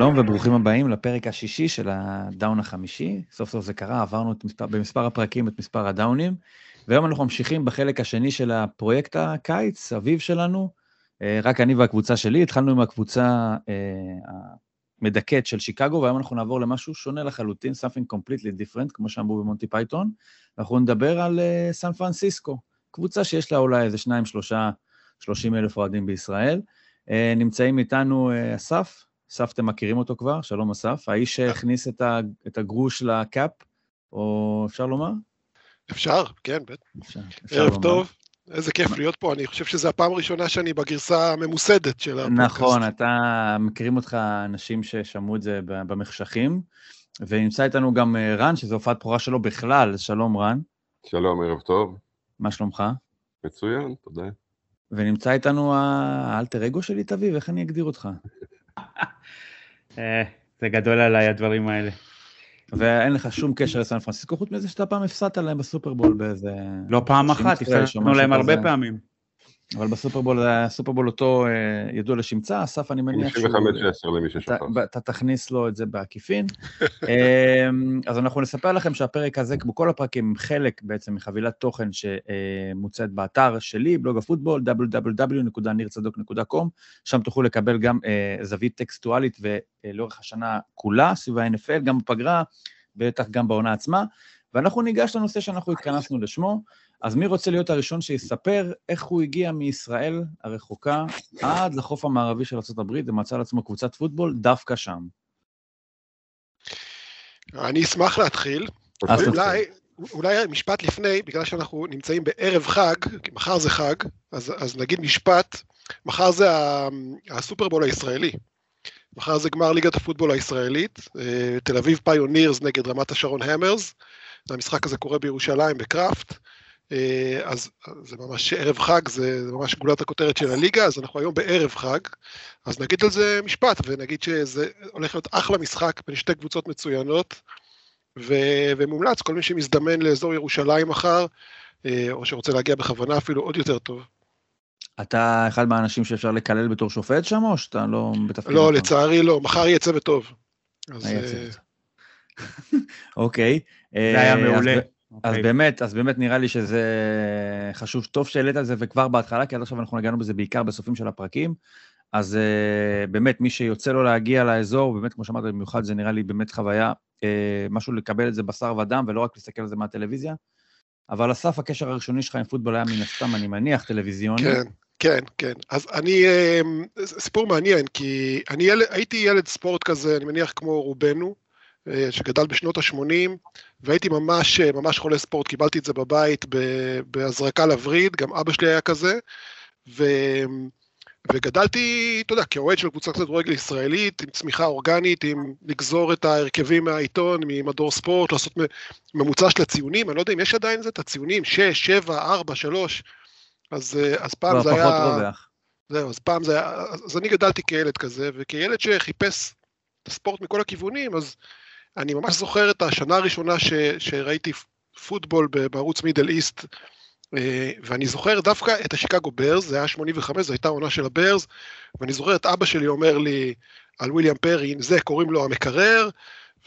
שלום וברוכים הבאים לפרק השישי של הדאון החמישי. סוף סוף זה קרה, עברנו מספר, במספר הפרקים את מספר הדאונים, והיום אנחנו ממשיכים בחלק השני של הפרויקט הקיץ, אביב שלנו. אה, רק אני והקבוצה שלי, התחלנו עם הקבוצה אה, המדכאת של שיקגו, והיום אנחנו נעבור למשהו שונה לחלוטין, something completely different, כמו שאמרו במונטי פייתון. אנחנו נדבר על אה, סן פרנסיסקו, קבוצה שיש לה אולי איזה שניים, שלושה, שלושים אלף אוהדים בישראל. נמצאים איתנו אסף, אסף, אתם מכירים אותו כבר? שלום אסף. האיש שהכניס את, ה, את הגרוש לקאפ, או אפשר לומר? אפשר, כן, בטח. ערב טוב, איזה כיף להיות פה, אני חושב שזו הפעם הראשונה שאני בגרסה הממוסדת של הפודקאסט. נכון, אתה, מכירים אותך אנשים ששמעו את זה במחשכים, ונמצא איתנו גם אה, רן, שזו הופעת בכורה שלו בכלל, שלום רן. שלום, ערב טוב. מה שלומך? מצוין, תודה. ונמצא איתנו האלטר אגו שלי, תביב, איך אני אגדיר אותך? אה, זה גדול עליי הדברים האלה. ואין לך שום קשר לסן פרנסיסקו, חוץ מזה שאתה פעם הפסדת להם בסופרבול באיזה... לא פעם אחת, הפסדנו להם הרבה פעמים. אבל בסופרבול, הסופרבול אותו אה, ידוע לשמצה, אסף, אני מניח שהוא... 55-10 למי ששכח. אתה תכניס לו את זה בעקיפין. אמ, אז אנחנו נספר לכם שהפרק הזה, כמו כל הפרקים, חלק בעצם מחבילת תוכן שמוצאת באתר שלי, בלוג הפוטבול, www.נirצדוק.com, שם תוכלו לקבל גם אה, זווית טקסטואלית ולאורך השנה כולה, סביב ה-NFL, גם בפגרה, בטח גם בעונה עצמה. ואנחנו ניגש לנושא שאנחנו התכנסנו לשמו. אז מי רוצה להיות הראשון שיספר איך הוא הגיע מישראל הרחוקה עד לחוף המערבי של ארה"ב ומצא לעצמו קבוצת פוטבול דווקא שם? אני אשמח להתחיל. אולי, אולי משפט לפני, בגלל שאנחנו נמצאים בערב חג, כי מחר זה חג, אז, אז נגיד משפט, מחר זה הסופרבול הישראלי. מחר זה גמר ליגת הפוטבול הישראלית, אה, תל אביב פיונירס נגד רמת השרון המרס. המשחק הזה קורה בירושלים בקראפט. אה, אז זה ממש ערב חג, זה, זה ממש גולת הכותרת של הליגה, אז אנחנו היום בערב חג, אז נגיד על זה משפט, ונגיד שזה הולך להיות אחלה משחק בין שתי קבוצות מצוינות, ו, ומומלץ, כל מי שמזדמן לאזור ירושלים מחר, אה, או שרוצה להגיע בכוונה אפילו עוד יותר טוב. אתה אחד מהאנשים שאפשר לקלל בתור שופט שם, או שאתה לא בתפקיד? לא, לצערי לא, מחר יהיה צוות טוב. אה, אוקיי. זה היה מעולה. אז. אוקיי. באמת, אז באמת נראה לי שזה חשוב, טוב שהעלית את זה וכבר בהתחלה, כי עד עכשיו אנחנו נגענו בזה בעיקר בסופים של הפרקים. אז uh, באמת, מי שיוצא לו להגיע לאזור, באמת, כמו שאמרת, במיוחד זה נראה לי באמת חוויה, uh, משהו לקבל את זה בשר ודם, ולא רק להסתכל על זה מהטלוויזיה. אבל אסף, הקשר הראשוני שלך עם פוטבול היה מן הסתם, אני מניח, טלוויזיוני. כן, כן, כן. אז אני, אה, סיפור מעניין, כי אני יל, הייתי ילד ספורט כזה, אני מניח כמו רובנו. אה, שגדל בשנות ה-80, והייתי ממש, אה, ממש חולה ספורט, קיבלתי את זה בבית בהזרקה לווריד, גם אבא שלי היה כזה, ו... וגדלתי, אתה יודע, כאוהד של קבוצת כדורגל ישראלית, עם צמיחה אורגנית, עם לגזור את ההרכבים מהעיתון, ממדור ספורט, לעשות ממוצע של הציונים, אני לא יודע אם יש עדיין זה, את הציונים, 6, 7, 4, 3, אז, אה, אז פעם לא, זה היה... רווח. זהו, אז פעם זה היה... אז אני גדלתי כילד כזה, וכילד שחיפש את הספורט מכל הכיוונים, אז אני ממש זוכר את השנה הראשונה ש, שראיתי פוטבול בערוץ מידל איסט, אה, ואני זוכר דווקא את השיקגו ברז, זה היה 85, זו הייתה עונה של הברז, ואני זוכר את אבא שלי אומר לי על וויליאם פרי, זה קוראים לו המקרר,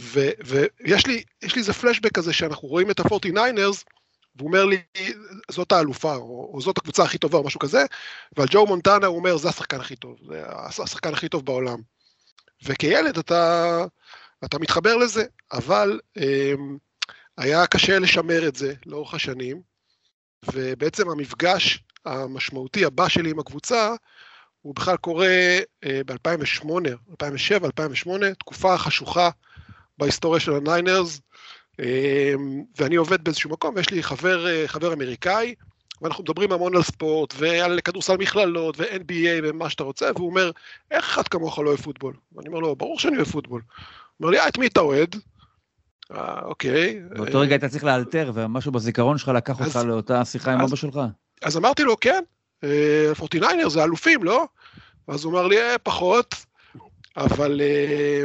ו, ויש לי, לי איזה פלשבק כזה שאנחנו רואים את ה-49ers, והוא אומר לי, זאת האלופה, או, או זאת הקבוצה הכי טובה, או משהו כזה, ועל ג'ו מונטנה הוא אומר, זה השחקן הכי טוב, זה השחקן הכי טוב בעולם. וכילד אתה, אתה מתחבר לזה, אבל um, היה קשה לשמר את זה לאורך השנים, ובעצם המפגש המשמעותי הבא שלי עם הקבוצה, הוא בכלל קורה uh, ב-2008, 2007, 2008, תקופה חשוכה בהיסטוריה של הניינרס, um, ואני עובד באיזשהו מקום, ויש לי חבר, uh, חבר אמריקאי, ואנחנו מדברים המון על ספורט, ועל כדורסל מכללות, ו-NBA, ומה שאתה רוצה, והוא אומר, איך אחד כמוך לא אוהב פוטבול? ואני אומר לו, ברור שאני אוהב פוטבול. אומר לי, אה, את מי אתה אוהד? אה, אוקיי. באותו רגע היית צריך לאלתר, ומשהו בזיכרון שלך לקח אותך לאותה שיחה עם אבא שלך. אז אמרתי לו, כן, פורטיניינר זה אלופים, לא? אז הוא אמר לי, אה, פחות, אבל... אה,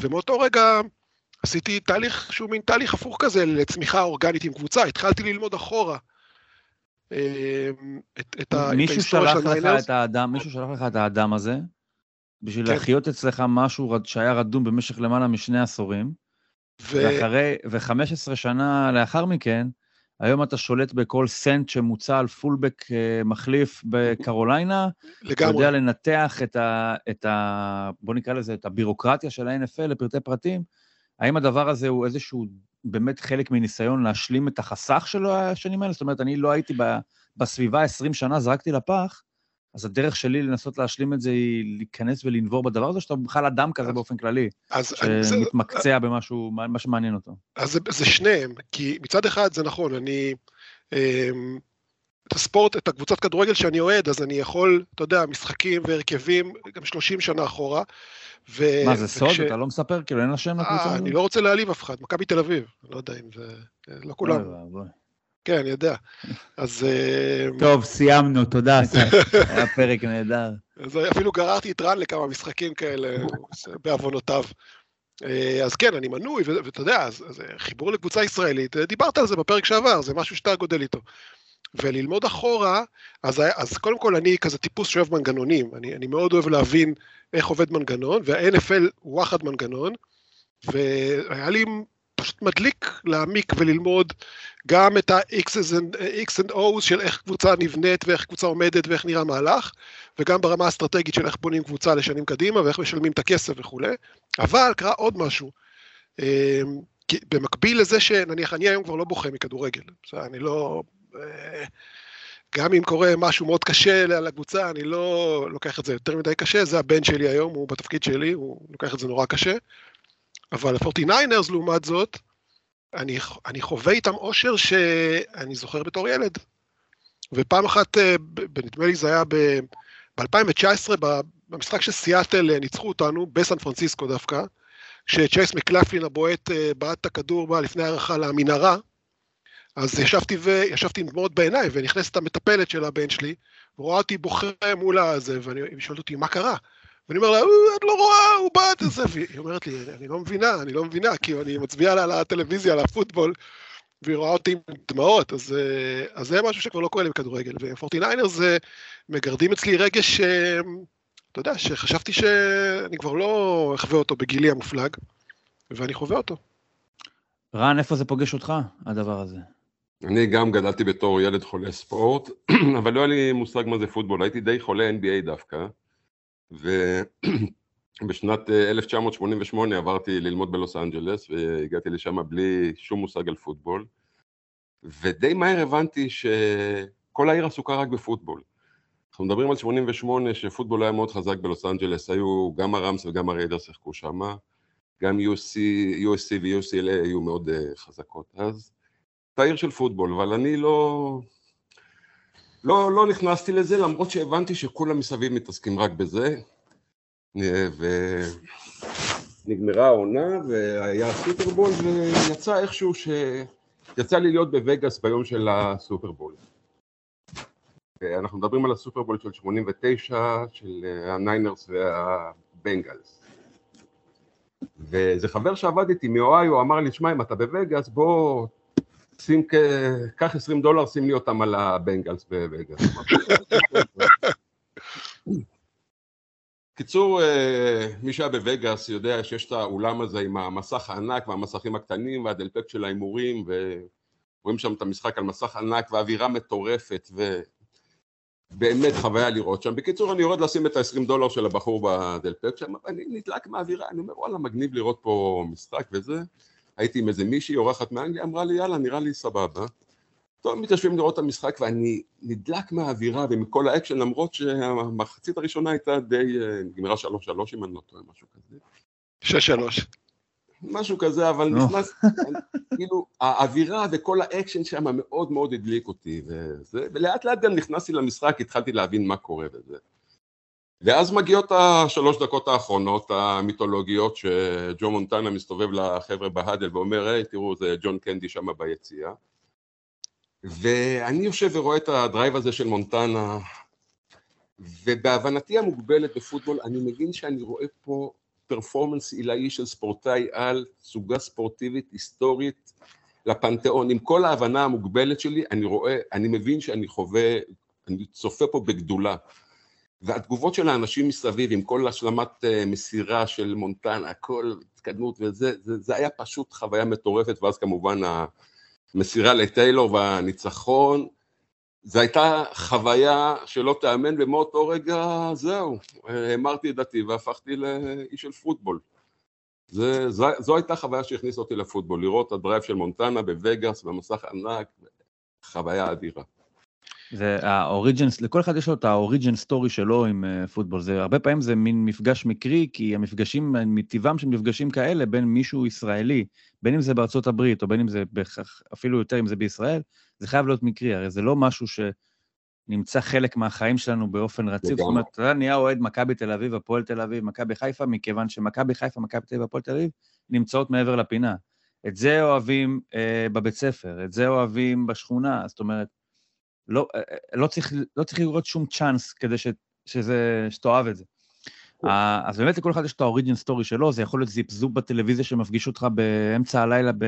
ומאותו רגע עשיתי תהליך שהוא מין תהליך הפוך כזה לצמיחה אורגנית עם קבוצה, התחלתי ללמוד אחורה. את, את, מישהו את ההיסטוריה של הניינרס. מישהו שלח לך את האדם הזה, בשביל כן. להחיות אצלך משהו שהיה רדום במשך למעלה משני עשורים, ו... ואחרי, ו-15 שנה לאחר מכן, היום אתה שולט בכל סנט שמוצע על fullback אה, מחליף בקרוליינה. לגמרי. אתה יודע לנתח את ה, את ה... בוא נקרא לזה, את הבירוקרטיה של ה-NFL לפרטי פרטים. האם הדבר הזה הוא איזשהו באמת חלק מניסיון להשלים את החסך של השנים האלה? זאת אומרת, אני לא הייתי בסביבה 20 שנה, זרקתי לפח, אז הדרך שלי לנסות להשלים את זה היא להיכנס ולנבור בדבר הזה, שאתה בכלל אדם כזה באופן כללי, אז שמתמקצע אני, במשהו, מה שמעניין אותו. אז זה, זה שניהם, כי מצד אחד זה נכון, אני... אמ, את הספורט, את הקבוצת כדורגל שאני אוהד, אז אני יכול, אתה יודע, משחקים והרכבים גם 30 שנה אחורה. ו... מה, זה סוד? וכש... אתה לא מספר? כאילו, אין לה שם לקבוצה הזאת? אני לא רוצה להעליב אף אחד, מכבי תל אביב, לא יודע אם זה... לא כולם. כן, אני יודע. אז... אה, טוב, סיימנו, תודה, היה פרק נהדר. אז אפילו גררתי את רן לכמה משחקים כאלה, בעוונותיו. אה, אז כן, אני מנוי, ואתה יודע, אז, אז חיבור לקבוצה ישראלית, דיברת על זה בפרק שעבר, זה משהו שאתה גודל איתו. וללמוד אחורה, אז, אז קודם כל אני כזה טיפוס שאוהב מנגנונים, אני, אני מאוד אוהב להבין איך עובד מנגנון, וה-NFL הוא וואחד מנגנון, והיה לי פשוט מדליק להעמיק וללמוד גם את ה-X's and, and O's של איך קבוצה נבנית ואיך קבוצה עומדת ואיך נראה מהלך, וגם ברמה האסטרטגית של איך בונים קבוצה לשנים קדימה ואיך משלמים את הכסף וכולי, אבל קרה עוד משהו. אמ, במקביל לזה שנניח אני היום כבר לא בוכה מכדורגל, אני לא... אה, גם אם קורה משהו מאוד קשה לקבוצה, אני לא לוקח את זה יותר מדי קשה, זה הבן שלי היום, הוא בתפקיד שלי, הוא לוקח את זה נורא קשה. אבל ה-49ers לעומת זאת, אני, אני חווה איתם אושר שאני זוכר בתור ילד. ופעם אחת, אה, נדמה לי זה היה ב-2019, במשחק שסיאטל אה, ניצחו אותנו, בסן פרנסיסקו דווקא, כשצ'ייס מקלפלין הבועט אה, בעט את הכדור בה לפני הערכה למנהרה, אז ישבתי, וישבתי עם דמעות בעיניי, ונכנסת המטפלת של הבן שלי, ורואה אותי בוכה מול הזה, והיא שואלת אותי, מה קרה? ואני אומר לה, את לא רואה, הוא בעט את זה, והיא אומרת לי, אני לא מבינה, אני לא מבינה, כי אני מצביע לה על הטלוויזיה, על הפוטבול, והיא רואה אותי עם דמעות, אז, אה, אז זה משהו שכבר לא קורה לי בכדורגל. ו-49ers מגרדים אצלי רגש, אה, אתה יודע, שחשבתי שאני כבר לא אחווה אותו בגילי המופלג, ואני חווה אותו. רן, איפה זה פוגש אותך, הדבר הזה? אני גם גדלתי בתור ילד חולה ספורט, אבל לא היה לי מושג מה זה פוטבול, הייתי די חולה NBA דווקא. ובשנת 1988 אה, עברתי ללמוד בלוס אנג'לס והגעתי לשם בלי שום מושג על פוטבול ודי מהר הבנתי שכל העיר עסוקה רק בפוטבול. אנחנו מדברים על 88 שפוטבול היה מאוד חזק בלוס אנג'לס, היו גם הרמס וגם הריידרס שיחקו שם, גם USC, USC ו-UCLA היו מאוד אה, חזקות אז. הייתה עיר של פוטבול, אבל אני לא, לא, לא נכנסתי לזה, למרות שהבנתי שכולם מסביב מתעסקים רק בזה, ונגמרה העונה, והיה סופרבול, ויצא איכשהו ש... יצא לי להיות בווגאס ביום של הסופרבול. אנחנו מדברים על הסופרבול של 89, של הניינרס והבנגלס. ואיזה חבר שעבד איתי מאוהיו אמר לי, שמע, אם אתה בווגאס, בוא שים, קח 20 דולר, שים לי אותם על הבנגלס בווגאס. קיצור, אה, מי שהיה בווגאס יודע שיש את האולם הזה עם המסך הענק והמסכים הקטנים והדלפק של ההימורים ורואים שם את המשחק על מסך ענק ואווירה מטורפת ובאמת חוויה לראות שם. בקיצור, אני יורד לשים את ה-20 דולר של הבחור בדלפק שם, אני נדלק מהאווירה, אני אומר וואלה מגניב לראות פה משחק וזה הייתי עם איזה מישהי, אורחת מאנגליה, אמרה לי, יאללה, נראה לי סבבה. טוב, מתיישבים לראות את המשחק, ואני נדלק מהאווירה ומכל האקשן, למרות שהמחצית הראשונה הייתה די, אה, נגמרה שלוש שלוש, אם אני לא טועה, משהו כזה. שש שלוש. משהו כזה, אבל נכנס, כאילו, האווירה וכל האקשן שם מאוד מאוד הדליק אותי, וזה, ולאט לאט גם נכנסתי למשחק, התחלתי להבין מה קורה וזה. ואז מגיעות השלוש דקות האחרונות המיתולוגיות שג'ו מונטנה מסתובב לחבר'ה ב huddle ואומר היי תראו זה ג'ון קנדי שם ביציאה ואני יושב ורואה את הדרייב הזה של מונטנה ובהבנתי המוגבלת בפוטבול אני מבין שאני רואה פה פרפורמנס עילאי של ספורטאי על סוגה ספורטיבית היסטורית לפנתיאון. עם כל ההבנה המוגבלת שלי אני רואה, אני מבין שאני חווה, אני צופה פה בגדולה והתגובות של האנשים מסביב, עם כל השלמת אה, מסירה של מונטנה, כל התקדמות וזה, זה, זה היה פשוט חוויה מטורפת, ואז כמובן המסירה לטיילור והניצחון, זו הייתה חוויה שלא תיאמן, ומאותו רגע זהו, המרתי את דעתי והפכתי לאיש של פוטבול. זה, זו, זו הייתה חוויה שהכניסה אותי לפוטבול, לראות את ה drive של מונטנה בווגאס, במסך ענק, חוויה אדירה. זה ה origin, לכל אחד יש לו את ה origin story שלו עם פוטבול. זה הרבה פעמים זה מין מפגש מקרי, כי המפגשים, מטבעם של מפגשים כאלה בין מישהו ישראלי, בין אם זה בארצות הברית, או בין אם זה בכך, אפילו יותר אם זה בישראל, זה חייב להיות מקרי, הרי זה לא משהו שנמצא חלק מהחיים שלנו באופן רציף. זאת אומרת, אתה נהיה אוהד מכבי תל אביב, הפועל תל אביב, מכבי חיפה, מכיוון שמכבי חיפה, מכבי תל אביב, הפועל תל אביב, נמצאות מעבר לפינה. את זה אוהבים אה, בבית ספר, את זה אוהבים בשכונה, זאת אומרת, לא, אה, אה, לא, צריך, לא צריך לראות שום צ'אנס כדי ש, שזה, שתאהב את זה. כן. אז באמת לכל אחד יש את ה origin story שלו, זה יכול להיות זיפזופ בטלוויזיה שמפגיש אותך באמצע הלילה, ב,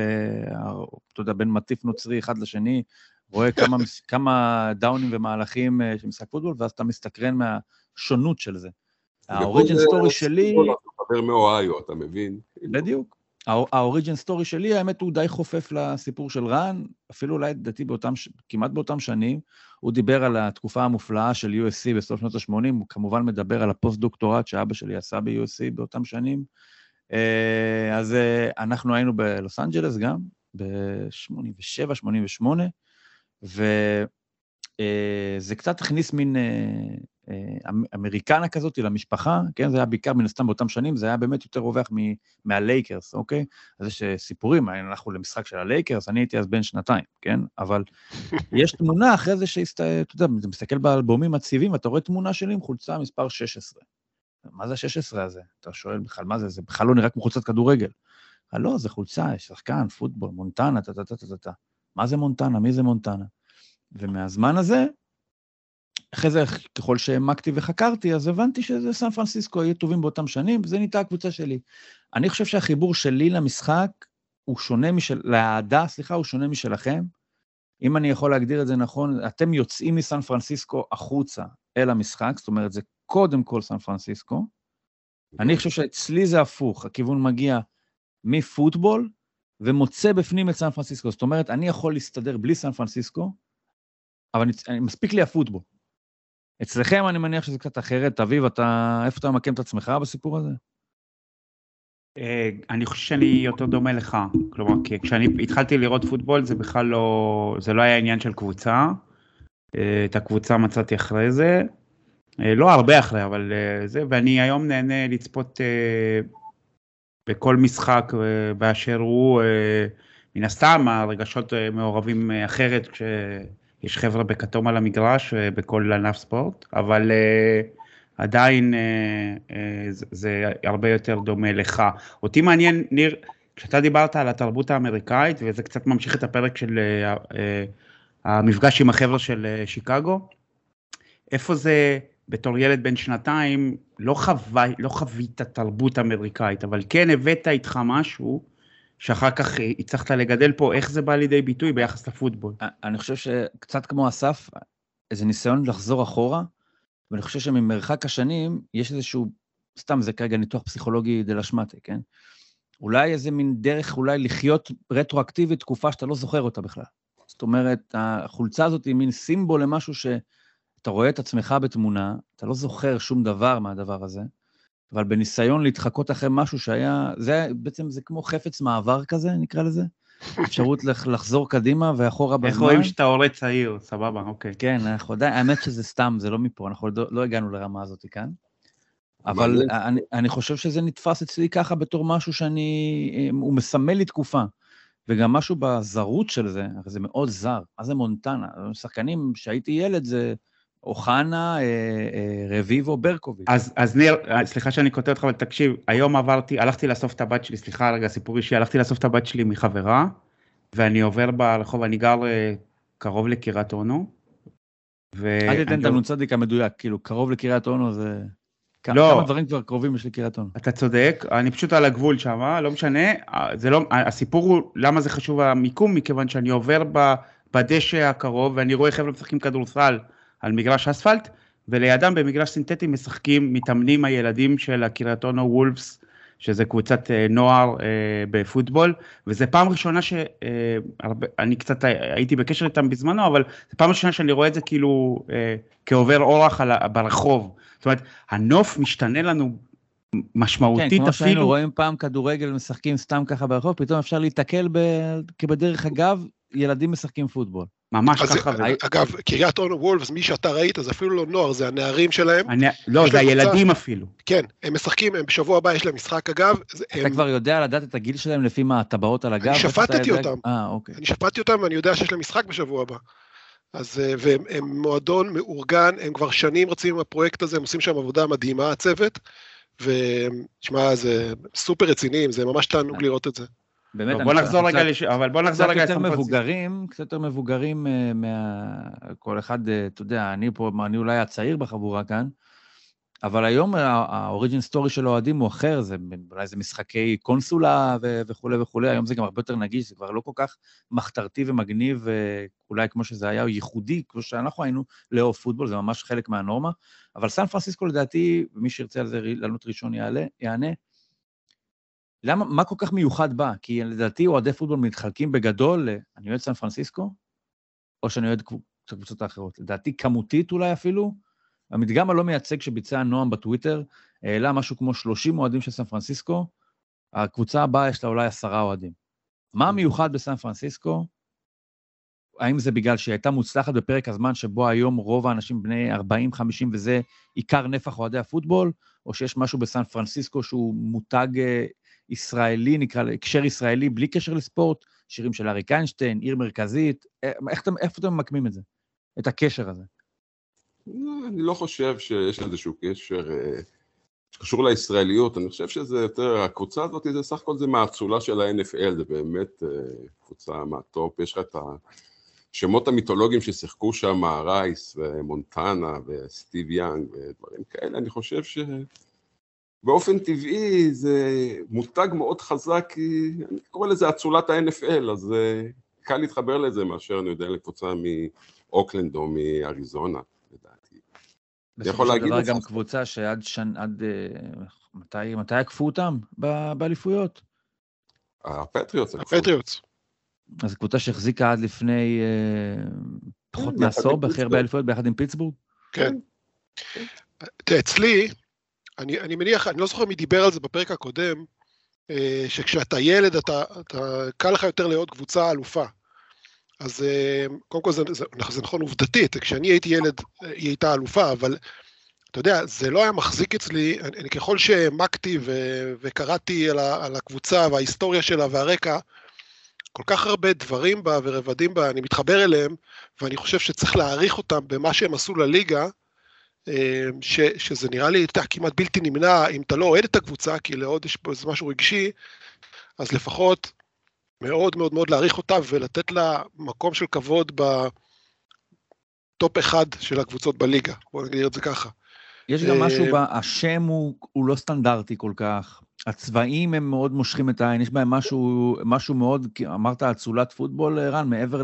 אתה יודע, בין מטיף נוצרי אחד לשני, רואה כמה, כמה דאונים ומהלכים אה, של משחק פוטבול, ואז אתה מסתקרן מהשונות של זה. ה origin story שלי... חבר מאוהיו, אתה מבין? בדיוק. ה origin story שלי, האמת, הוא די חופף לסיפור של רן, אפילו אולי, לדעתי, כמעט באותם שנים. הוא דיבר על התקופה המופלאה של USC בסוף שנות ה-80, הוא כמובן מדבר על הפוסט-דוקטורט שאבא שלי עשה ב-USC באותם שנים. אה, אז אה, אנחנו היינו בלוס אנג'לס גם, ב-87, 88, וזה קצת הכניס מין אה, Americana כזאת למשפחה, כן? זה היה בעיקר מן הסתם באותם שנים, זה היה באמת יותר רווח מהלייקרס, אוקיי? אז יש אה, סיפורים, אנחנו למשחק של הלייקרס, אני הייתי אז בן שנתיים, כן? אבל יש תמונה אחרי זה שאתה יודע, אתה מסתכל באלבומים הצבעיים, אתה רואה תמונה שלי עם חולצה מספר 16. מה זה ה-16 הזה? אתה שואל בכלל, מה זה? זה בכלל לא נראה כמו חולצת כדורגל. לא, זה חולצה, יש שחקן, פוטבול, מונטנה, טה-טה-טה-טה. מה זה מונטנה? מי זה מונטנה? ומהזמן הזה, אחרי זה, ככל שהעמקתי וחקרתי, אז הבנתי שזה סן פרנסיסקו, יהיו טובים באותם שנים, וזה נהייתה הקבוצה שלי. אני חושב שהחיבור שלי למשחק הוא שונה משל... לאהדה, סליחה, הוא שונה משלכם. אם אני יכול להגדיר את זה נכון, אתם יוצאים מסן פרנסיסקו החוצה אל המשחק, זאת אומרת, זה קודם כל סן פרנסיסקו. אני חושב שאצלי זה הפוך, הכיוון מגיע מפוטבול ומוצא בפנים את סן פרנסיסקו. זאת אומרת, אני יכול להסתדר בלי סן פרנסיסקו, אבל אני, מספיק לי הפוטבול. אצלכם אני מניח שזה קצת אחרת. אביב, אתה, איפה אתה ממקם את עצמך בסיפור הזה? אה, אני חושב שאני יותר דומה לך, כלומר, כי כשאני התחלתי לראות פוטבול זה בכלל לא, זה לא היה עניין של קבוצה, אה, את הקבוצה מצאתי אחרי זה, אה, לא הרבה אחרי, אבל זה, ואני היום נהנה לצפות בכל משחק באשר הוא, מן הסתם הרגשות מעורבים אחרת כש... יש חבר'ה בכתום על המגרש בכל ענף ספורט, אבל uh, עדיין uh, uh, זה, זה הרבה יותר דומה לך. אותי מעניין, ניר, כשאתה דיברת על התרבות האמריקאית, וזה קצת ממשיך את הפרק של uh, uh, המפגש עם החבר'ה של uh, שיקגו, איפה זה, בתור ילד בן שנתיים, לא, חווי, לא חווית תרבות אמריקאית, אבל כן הבאת איתך משהו שאחר כך הצלחת לגדל פה, איך זה בא לידי ביטוי ביחס לפוטבול? אני חושב שקצת כמו אסף, איזה ניסיון לחזור אחורה, ואני חושב שממרחק השנים יש איזשהו, סתם זה כרגע ניתוח פסיכולוגי דה לשמטה, כן? אולי איזה מין דרך אולי לחיות רטרואקטיבית תקופה שאתה לא זוכר אותה בכלל. זאת אומרת, החולצה הזאת היא מין סימבול למשהו שאתה רואה את עצמך בתמונה, אתה לא זוכר שום דבר מהדבר הזה, אבל בניסיון להתחקות אחרי משהו שהיה, זה בעצם, זה כמו חפץ מעבר כזה, נקרא לזה. אפשרות לחזור קדימה ואחורה בזמן. איך רואים שאתה הורה צעיר, סבבה, אוקיי. כן, אנחנו עדיין, האמת שזה סתם, זה לא מפה, אנחנו לא, לא הגענו לרמה הזאת כאן. אבל אני, אני חושב שזה נתפס אצלי ככה בתור משהו שאני, הוא מסמל לי תקופה. וגם משהו בזרות של זה, זה מאוד זר. מה זה מונטנה? שחקנים, כשהייתי ילד, זה אוחנה, אה, אה, רביבו, ברקוביץ'. אז, אז ניר, אה, סליחה שאני כותב אותך, אבל תקשיב, היום עברתי, הלכתי לאסוף את הבת שלי, סליחה רגע, סיפור אישי, הלכתי לאסוף את הבת שלי מחברה, ואני עובר ברחוב, אני גר קרוב לקריית אונו. אל תיתן את הנ"צ המדויק, כאילו, קרוב לקריית אונו זה... לא, כמה דברים כבר קרובים יש לקריית אונו. אתה צודק, אני פשוט על הגבול שם, לא משנה, זה לא, הסיפור הוא למה זה חשוב המיקום, מכיוון שאני עובר בדשא הקרוב ואני רואה חבר'ה משחקים כדורסל על מגרש אספלט, ולידם במגרש סינתטי משחקים, מתאמנים הילדים של הקירטונו וולפס, שזה קבוצת אה, נוער אה, בפוטבול, וזו פעם ראשונה שאני קצת הייתי בקשר איתם בזמנו, אבל זו פעם ראשונה שאני רואה את זה כאילו כעובר אורח ברחוב. זאת אומרת, הנוף משתנה לנו משמעותית אפילו. כן, כמו שהיינו רואים פעם כדורגל משחקים סתם ככה ברחוב, פתאום אפשר להיתקל ב... כבדרך אגב, ילדים משחקים פוטבול. ממש ככה. זה... אגב, קריית אונו וולפס, מי שאתה ראית, זה אפילו לא נוער, זה הנערים שלהם. אני... לא, זה הילדים קצת... אפילו. כן, הם משחקים, הם בשבוע הבא יש להם משחק אגב. אתה הם... כבר יודע לדעת את הגיל שלהם לפי מה, הטבעות על הגב? אני שפטתי אותם. אה, אוקיי. אני שפטתי אותם ואני יודע שיש להם משחק בשבוע הבא. אז, אה, והם מועדון מאורגן, הם כבר שנים רצים עם הפרויקט הזה, הם עושים שם עבודה מדהימה, הצוות. ותשמע, זה סופר רציני, זה ממש תענוג כן. לראות את זה. באמת, בוא נחזור רגע, לש... אבל בוא נחזור רגע קצת יותר מבוגרים, קצת יותר מבוגרים אה, מה... כל אחד, אה, אתה יודע, אני פה, אני אולי הצעיר בחבורה כאן, אבל היום ה origin story של האוהדים הוא אחר, זה אולי זה משחקי קונסולה ו- וכולי וכולי, היום זה גם הרבה יותר נגיש, זה כבר לא כל כך מחתרתי ומגניב, אה, אולי כמו שזה היה, ייחודי, כמו שאנחנו היינו, לאהוב פוטבול, זה ממש חלק מהנורמה. אבל סן פרנסיסקו לדעתי, ומי שירצה על זה לענות ראשון יעלה, יענה, למה, מה כל כך מיוחד בה? כי לדעתי אוהדי פוטבול מתחלקים בגדול, אני אוהד סן פרנסיסקו, או שאני אוהד את הקבוצות האחרות. לדעתי כמותית אולי אפילו, המדגם הלא מייצג שביצע נועם בטוויטר, העלה משהו כמו 30 אוהדים של סן פרנסיסקו, הקבוצה הבאה יש לה אולי עשרה אוהדים. מה מיוחד בסן פרנסיסקו? האם זה בגלל שהיא הייתה מוצלחת בפרק הזמן שבו היום רוב האנשים בני 40-50 וזה עיקר נפח אוהדי הפוטבול, או שיש משהו בסן פרנסיסקו שהוא מותג אה, ישראלי, נקרא, הקשר ישראלי בלי קשר לספורט, שירים של אריק איינשטיין, עיר מרכזית, אה, איך אתם, איפה אתם ממקמים את זה, את הקשר הזה? אני לא חושב שיש איזשהו קשר אה, שקשור לישראליות, אני חושב שזה יותר, הקבוצה הזאת זה סך הכל זה מהאצולה של ה-NFL, זה באמת קבוצה מהטופ, יש לך את ה... השמות המיתולוגיים ששיחקו שם, רייס ומונטנה וסטיב יאנג ודברים כאלה, אני חושב שבאופן טבעי זה מותג מאוד חזק, כי אני קורא לזה אצולת ה-NFL, אז אה, קל להתחבר לזה מאשר אני יודע לקבוצה מאוקלנד או מאריזונה, לדעתי. בסופו של דבר גם קבוצה שעד שנ... עד... אה, מתי, מתי עקפו אותם באליפויות? הפטריוטס. הפטריוטס. אז קבוצה שהחזיקה עד לפני אה, פחות כן, מעשור בהכי הרבה אליפויות ביחד עם פיטסבורג? כן. תראה, אצלי, אני, אני מניח, אני לא זוכר מי דיבר על זה בפרק הקודם, אה, שכשאתה ילד, אתה, אתה, קל לך יותר להיות קבוצה אלופה. אז אה, קודם כל זה, זה, זה נכון עובדתית, כשאני הייתי ילד היא הייתה אלופה, אבל אתה יודע, זה לא היה מחזיק אצלי, אני, אני ככל שהעמקתי וקראתי על, על הקבוצה וההיסטוריה שלה והרקע, כל כך הרבה דברים בה ורבדים בה, אני מתחבר אליהם, ואני חושב שצריך להעריך אותם במה שהם עשו לליגה, אה, ש, שזה נראה לי אתה, כמעט בלתי נמנע, אם אתה לא אוהד את הקבוצה, כי לעוד יש פה איזה משהו רגשי, אז לפחות מאוד מאוד מאוד להעריך אותה ולתת לה מקום של כבוד בטופ אחד של הקבוצות בליגה, בואו נגדיר את זה ככה. יש גם משהו, אה, השם הוא, הוא לא סטנדרטי כל כך. הצבעים הם מאוד מושכים את העין, יש בהם משהו, משהו מאוד, אמרת אצולת פוטבול, רן, מעבר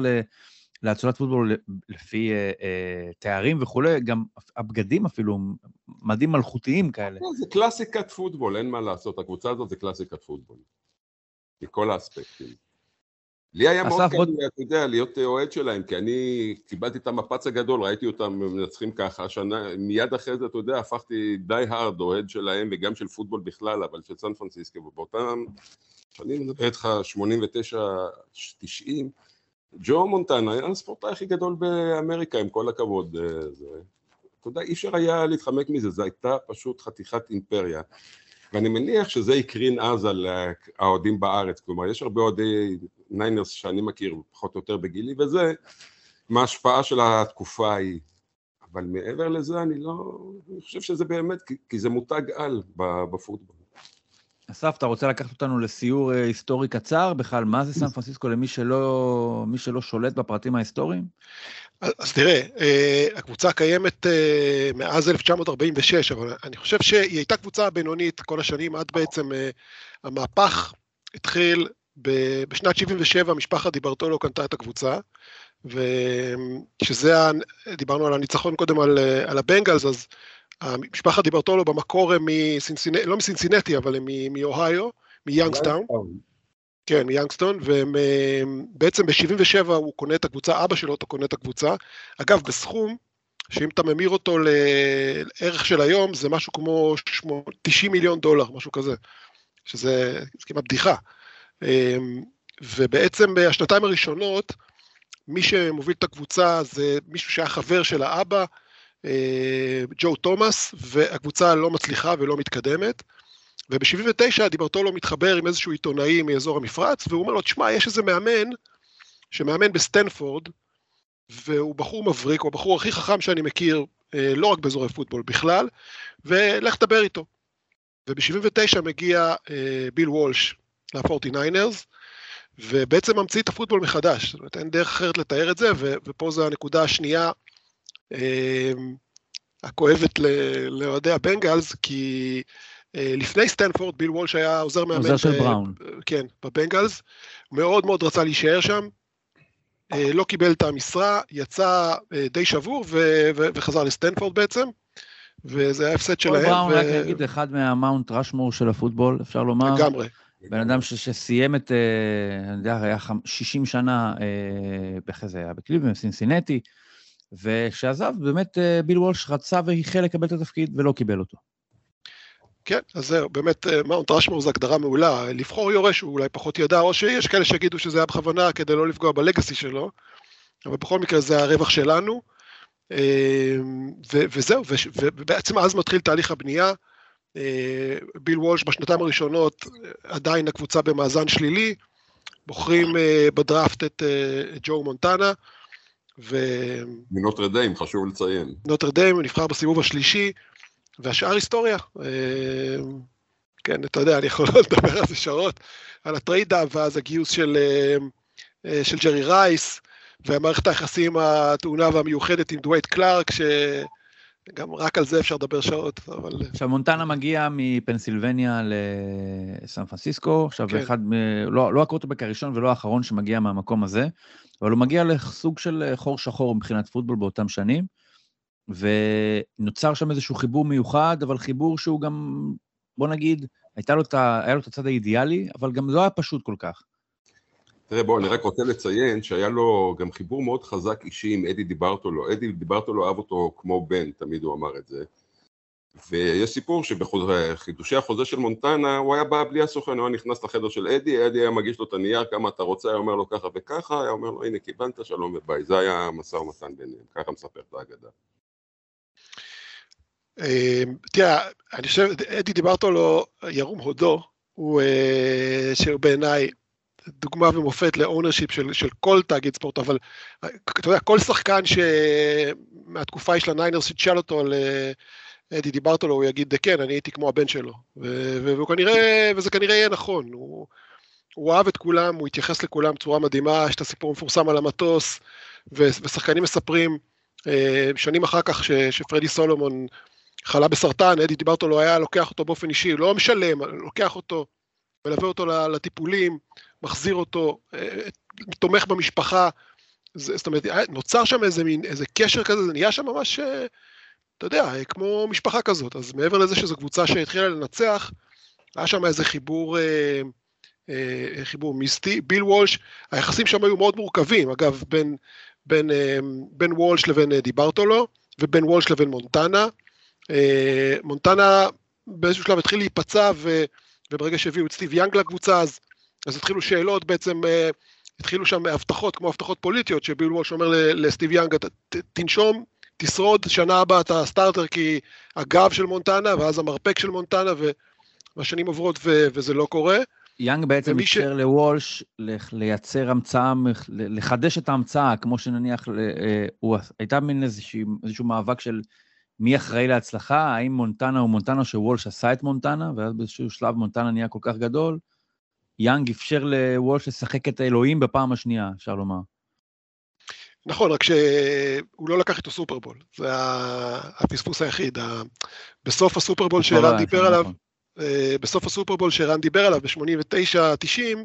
לאצולת פוטבול לפי אה, אה, תארים וכולי, גם הבגדים אפילו, מדים מלכותיים כאלה. לא, זה קלאסיקת פוטבול, אין מה לעשות, הקבוצה הזאת זה קלאסיקת פוטבול. מכל האספקטים. לי היה מאוד קל, אתה יודע, להיות אוהד שלהם, כי אני קיבלתי את המפץ הגדול, ראיתי אותם מנצחים ככה, שנה, מיד אחרי זה, אתה יודע, הפכתי די הארד אוהד שלהם, וגם של פוטבול בכלל, אבל של סן פרנסיסקו, ובאותם, אני מדבר איתך, 89, 90, ג'ו מונטנה היה הספורטאי הכי גדול באמריקה, עם כל הכבוד. אה, זה, אתה יודע, אי אפשר היה להתחמק מזה, זו הייתה פשוט חתיכת אימפריה. ואני מניח שזה הקרין אז על האוהדים בארץ, כלומר יש הרבה אוהדי ניינרס שאני מכיר פחות או יותר בגילי וזה, מההשפעה של התקופה ההיא. אבל מעבר לזה אני לא, אני חושב שזה באמת, כי זה מותג על בפוטבול. אסף, אתה רוצה לקחת אותנו לסיור אה, היסטורי קצר? בכלל, מה זה סן פרנסיסקו למי שלא, שלא שולט בפרטים ההיסטוריים? אז תראה, אה, הקבוצה קיימת אה, מאז 1946, אבל אני חושב שהיא הייתה קבוצה בינונית כל השנים, עד בעצם המהפך התחיל בשנת 77, משפחת דיברטולו קנתה את הקבוצה, ושזה, דיברנו על הניצחון קודם על, על הבנגלס, אז משפחת דיברטולו במקור הם מסינסינטי, לא מסינסינטי, אבל הם מאוהיו, מיאנגסטאון. כן, מיאנגסטון, ובעצם ב-77 הוא קונה את הקבוצה, אבא שלו קונה את הקבוצה. אגב, בסכום, שאם אתה ממיר אותו לערך של היום, זה משהו כמו 90 מיליון דולר, משהו כזה, שזה כמעט בדיחה. אמ, ובעצם בשנתיים הראשונות, מי שמוביל את הקבוצה זה מישהו שהיה חבר של האבא, אה, ג'ו תומאס, והקבוצה לא מצליחה ולא מתקדמת. וב-79 דיברטולו מתחבר עם איזשהו עיתונאי מאזור המפרץ, והוא אומר לו, תשמע, יש איזה מאמן, שמאמן בסטנפורד, והוא בחור מבריק, הוא הבחור הכי חכם שאני מכיר, אה, לא רק באזור, פוטבול בכלל, ולך תדבר איתו. וב-79 מגיע אה, ביל וולש ל-49ers, ובעצם ממציא את הפוטבול מחדש. זאת אומרת, אין דרך אחרת לתאר את זה, ופה זו הנקודה השנייה אה, הכואבת לאוהדי הבנגלס, כי לפני סטנפורד ביל וולש היה עוזר מאמן. עוזר של בראון. כן, בבנגלס. מאוד מאוד רצה להישאר שם, אה, לא קיבל את המשרה, יצא אה, די שבור וחזר לסטנפורד בעצם, וזה היה הפסד שלהם. בראון, רק נגיד, אחד מהמאונט רשמור של הפוטבול, אפשר לומר. לגמרי. בן אדם שסיים את, אה, אני יודע, היה 60 שנה, איך זה היה בקליבלנד, סינסינטי, וכשעזב, באמת ביל וולש רצה והחל לקבל את התפקיד ולא קיבל אותו. כן, אז זהו, באמת אה, מאונט רשמור זו הגדרה מעולה, לבחור יורש הוא אולי פחות ידע, או שיש כאלה שיגידו שזה היה בכוונה כדי לא לפגוע ב legacy שלו, אבל בכל מקרה זה הרווח שלנו, אה, ו- וזהו, ובעצם אז מתחיל תהליך הבנייה, אה, ביל וולש בשנתיים הראשונות עדיין הקבוצה במאזן שלילי, בוחרים בדראפט את ג'ו מונטנה, ו... מנוטרדיים, חשוב לציין. נוטרדיים, נבחר בסיבוב השלישי, והשאר היסטוריה. אה, כן, אתה יודע, אני יכול לדבר על זה שעות, על הטריידה ואז הגיוס של, אה, אה, של ג'רי רייס, ומערכת היחסים הטעונה והמיוחדת עם דווייט קלארק, שגם רק על זה אפשר לדבר שעות, אבל... עכשיו, מונטנה מגיע מפנסילבניה לסן פרנסיסקו, עכשיו, כן. אחד, לא, לא הקורטובק הראשון ולא האחרון שמגיע מהמקום הזה, אבל הוא מגיע לסוג של חור שחור מבחינת פוטבול באותם שנים. ונוצר שם איזשהו חיבור מיוחד, אבל חיבור שהוא גם, בוא נגיד, הייתה לו את היה לו את הצד האידיאלי, אבל גם לא היה פשוט כל כך. תראה, בוא, אני רק רוצה לציין שהיה לו גם חיבור מאוד חזק אישי עם אדי דיברטולו. אדי דיברטולו אהב אותו כמו בן, תמיד הוא אמר את זה. ויש סיפור שבחידושי החוזה של מונטנה, הוא היה בא בלי הסוכן, הוא היה נכנס לחדר של אדי, אדי היה מגיש לו את הנייר כמה אתה רוצה, היה אומר לו ככה וככה, היה אומר לו הנה קיבלת, שלום וביי. זה היה המשא ומתן ביניהם, ככה מספר את האגדה. אמ, תראה, אני חושב, אדי דיברטולו, ירום הודו, הוא, אה, שהוא בעיניי דוגמה ומופת ל ownership של, של כל תאגיד ספורט, אבל אתה יודע, כל שחקן שמהתקופה של הניינרס שתשאל אותו על אדי דיברטולו, הוא יגיד, כן, אני הייתי כמו הבן שלו. והוא כנראה, וזה כנראה יהיה נכון, הוא, הוא אהב את כולם, הוא התייחס לכולם בצורה מדהימה, יש את הסיפור המפורסם על המטוס, ושחקנים מספרים, אה, שנים אחר כך שפרדי סולומון חלה בסרטן, אדי דיברת לו, היה לוקח אותו באופן אישי, לא משלם, לוקח אותו, מלווה אותו לטיפולים, מחזיר אותו, אה, תומך במשפחה. זאת אומרת, נוצר שם איזה מין, איזה קשר כזה, זה נהיה שם ממש, אה, אתה יודע, כמו משפחה כזאת. אז מעבר לזה שזו קבוצה שהתחילה לנצח, היה שם איזה חיבור, אה, חיבור מיסטי. ביל וולש, היחסים שם היו מאוד מורכבים, אגב, בין, בין, בין וולש לבין דיברטולו, ובין וולש לבין מונטנה. אה, מונטנה באיזשהו שלב התחיל להיפצע, ו, וברגע שהביאו את סטיב יאנג לקבוצה, אז, אז התחילו שאלות בעצם, אה, התחילו שם הבטחות, כמו הבטחות פוליטיות, שביל וולש אומר לסטיב יאנג, תנשום, תשרוד, שנה הבאה אתה starter כי הגב של מונטנה, ואז המרפק של מונטנה, והשנים עוברות ו, וזה לא קורה. יאנג בעצם אפשר ש... לוולש לייצר המצאה, לחדש את ההמצאה, כמו שנניח, אה, הוא, הייתה מין איזשהו, איזשהו מאבק של מי אחראי להצלחה, האם מונטנה הוא מונטנה שוולש עשה את מונטנה, ואז באיזשהו שלב מונטנה נהיה כל כך גדול, יאנג אפשר לוולש לשחק את האלוהים בפעם השנייה, אפשר לומר. נכון, רק שהוא לא לקח איתו סופרבול, זה הפספוס היחיד. בסוף הסופרבול שערן דיבר עליו, נכון. אה, בסוף הסופרבול שערן דיבר עליו ב-89-90,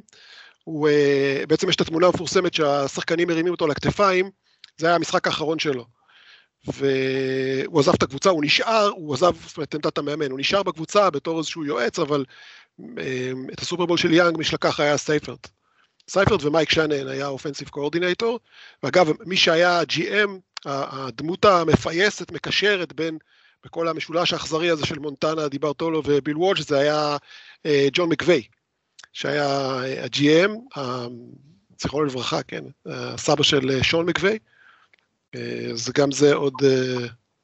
הוא, אה, בעצם יש את התמונה המפורסמת שהשחקנים מרימים אותו לכתפיים, זה היה המשחק האחרון שלו. והוא עזב את הקבוצה, הוא נשאר, הוא עזב, זאת אומרת, עמדת המאמן, הוא נשאר בקבוצה בתור איזשהו יועץ, אבל אה, את הסופרבול של יאנג, מי שלקח היה סייפרט. סייפרט ומייק שנהאן היה offensive coordinator, ואגב, מי שהיה GM, הדמות המפייסת, מקשרת בין, בכל המשולש האכזרי הזה של מונטנה, דיברטולו וביל וולש, זה היה אה, ג'ון מקווי, שהיה ה-GM, זיכרונו לברכה, כן, הסבא של שון מקווי. אז גם זה עוד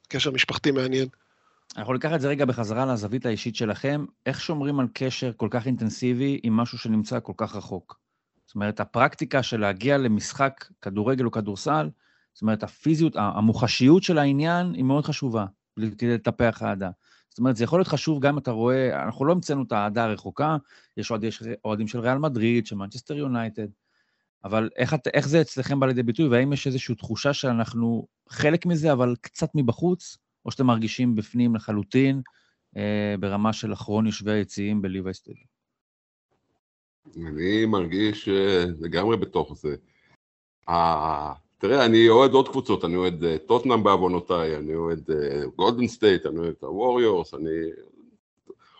קשר משפחתי מעניין. אנחנו ניקח את זה רגע בחזרה לזווית האישית שלכם. איך שומרים על קשר כל כך אינטנסיבי עם משהו שנמצא כל כך רחוק? זאת אומרת, הפרקטיקה של להגיע למשחק כדורגל או כדורסל, זאת אומרת, הפיזיות, המוחשיות של העניין היא מאוד חשובה כדי לטפח אהדה. זאת אומרת, זה יכול להיות חשוב גם אם אתה רואה, אנחנו לא המצאנו את האהדה הרחוקה, יש אוהדים של ריאל מדריד, של מנצ'סטר יונייטד, אבל איך, איך זה אצלכם בא לידי ביטוי, והאם יש איזושהי תחושה שאנחנו חלק מזה, אבל קצת מבחוץ, או שאתם מרגישים בפנים לחלוטין, אה, ברמה של אחרון יושבי היציעים בליבי סטודיו? אני מרגיש אה, לגמרי בתוך זה. אה, תראה, אני אוהד עוד קבוצות, אני אוהד אה, טוטנאם בעוונותיי, אני אוהד גולדן סטייט, אני אוהד את הווריורס, אני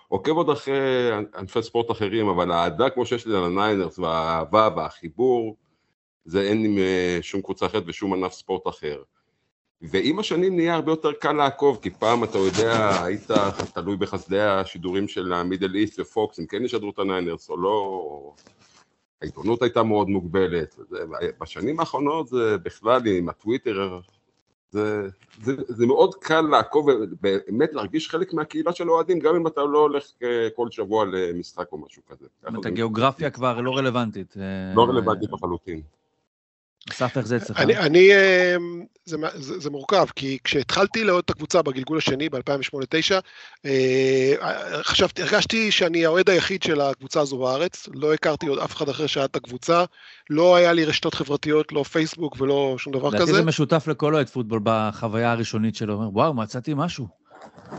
עוקב עוד אחרי ענפי ספורט אחרים, אבל האהדה כמו שיש לי על הניינרס והאהבה והחיבור, זה אין עם שום קבוצה אחרת ושום ענף ספורט אחר. ועם השנים נהיה הרבה יותר קל לעקוב, כי פעם אתה יודע, היית תלוי בחסדי השידורים של המידל איסט ופוקס, אם כן ישדרו את הניינרס או לא, העיתונות הייתה מאוד מוגבלת. בשנים האחרונות זה בכלל עם הטוויטר, זה, זה, זה מאוד קל לעקוב ובאמת להרגיש חלק מהקהילה של אוהדים, גם אם אתה לא הולך אה, כל שבוע למשחק או משהו כזה. זאת אומרת, הגיאוגרפיה כבר לא רלוונטית. אה, לא רלוונטית לחלוטין. אסף, איך זה אצלך? אני, אני אמ, זה, זה, זה מורכב, כי כשהתחלתי לאהוד את הקבוצה בגלגול השני, ב-2008-2009, אה, חשבתי, הרגשתי שאני האוהד היחיד של הקבוצה הזו בארץ, לא הכרתי עוד אף אחד אחר שהיה את הקבוצה, לא היה לי רשתות חברתיות, לא פייסבוק ולא שום דבר כזה. זה משותף לכל אוהד פוטבול בחוויה הראשונית שלו, אומר, וואו, מצאתי משהו.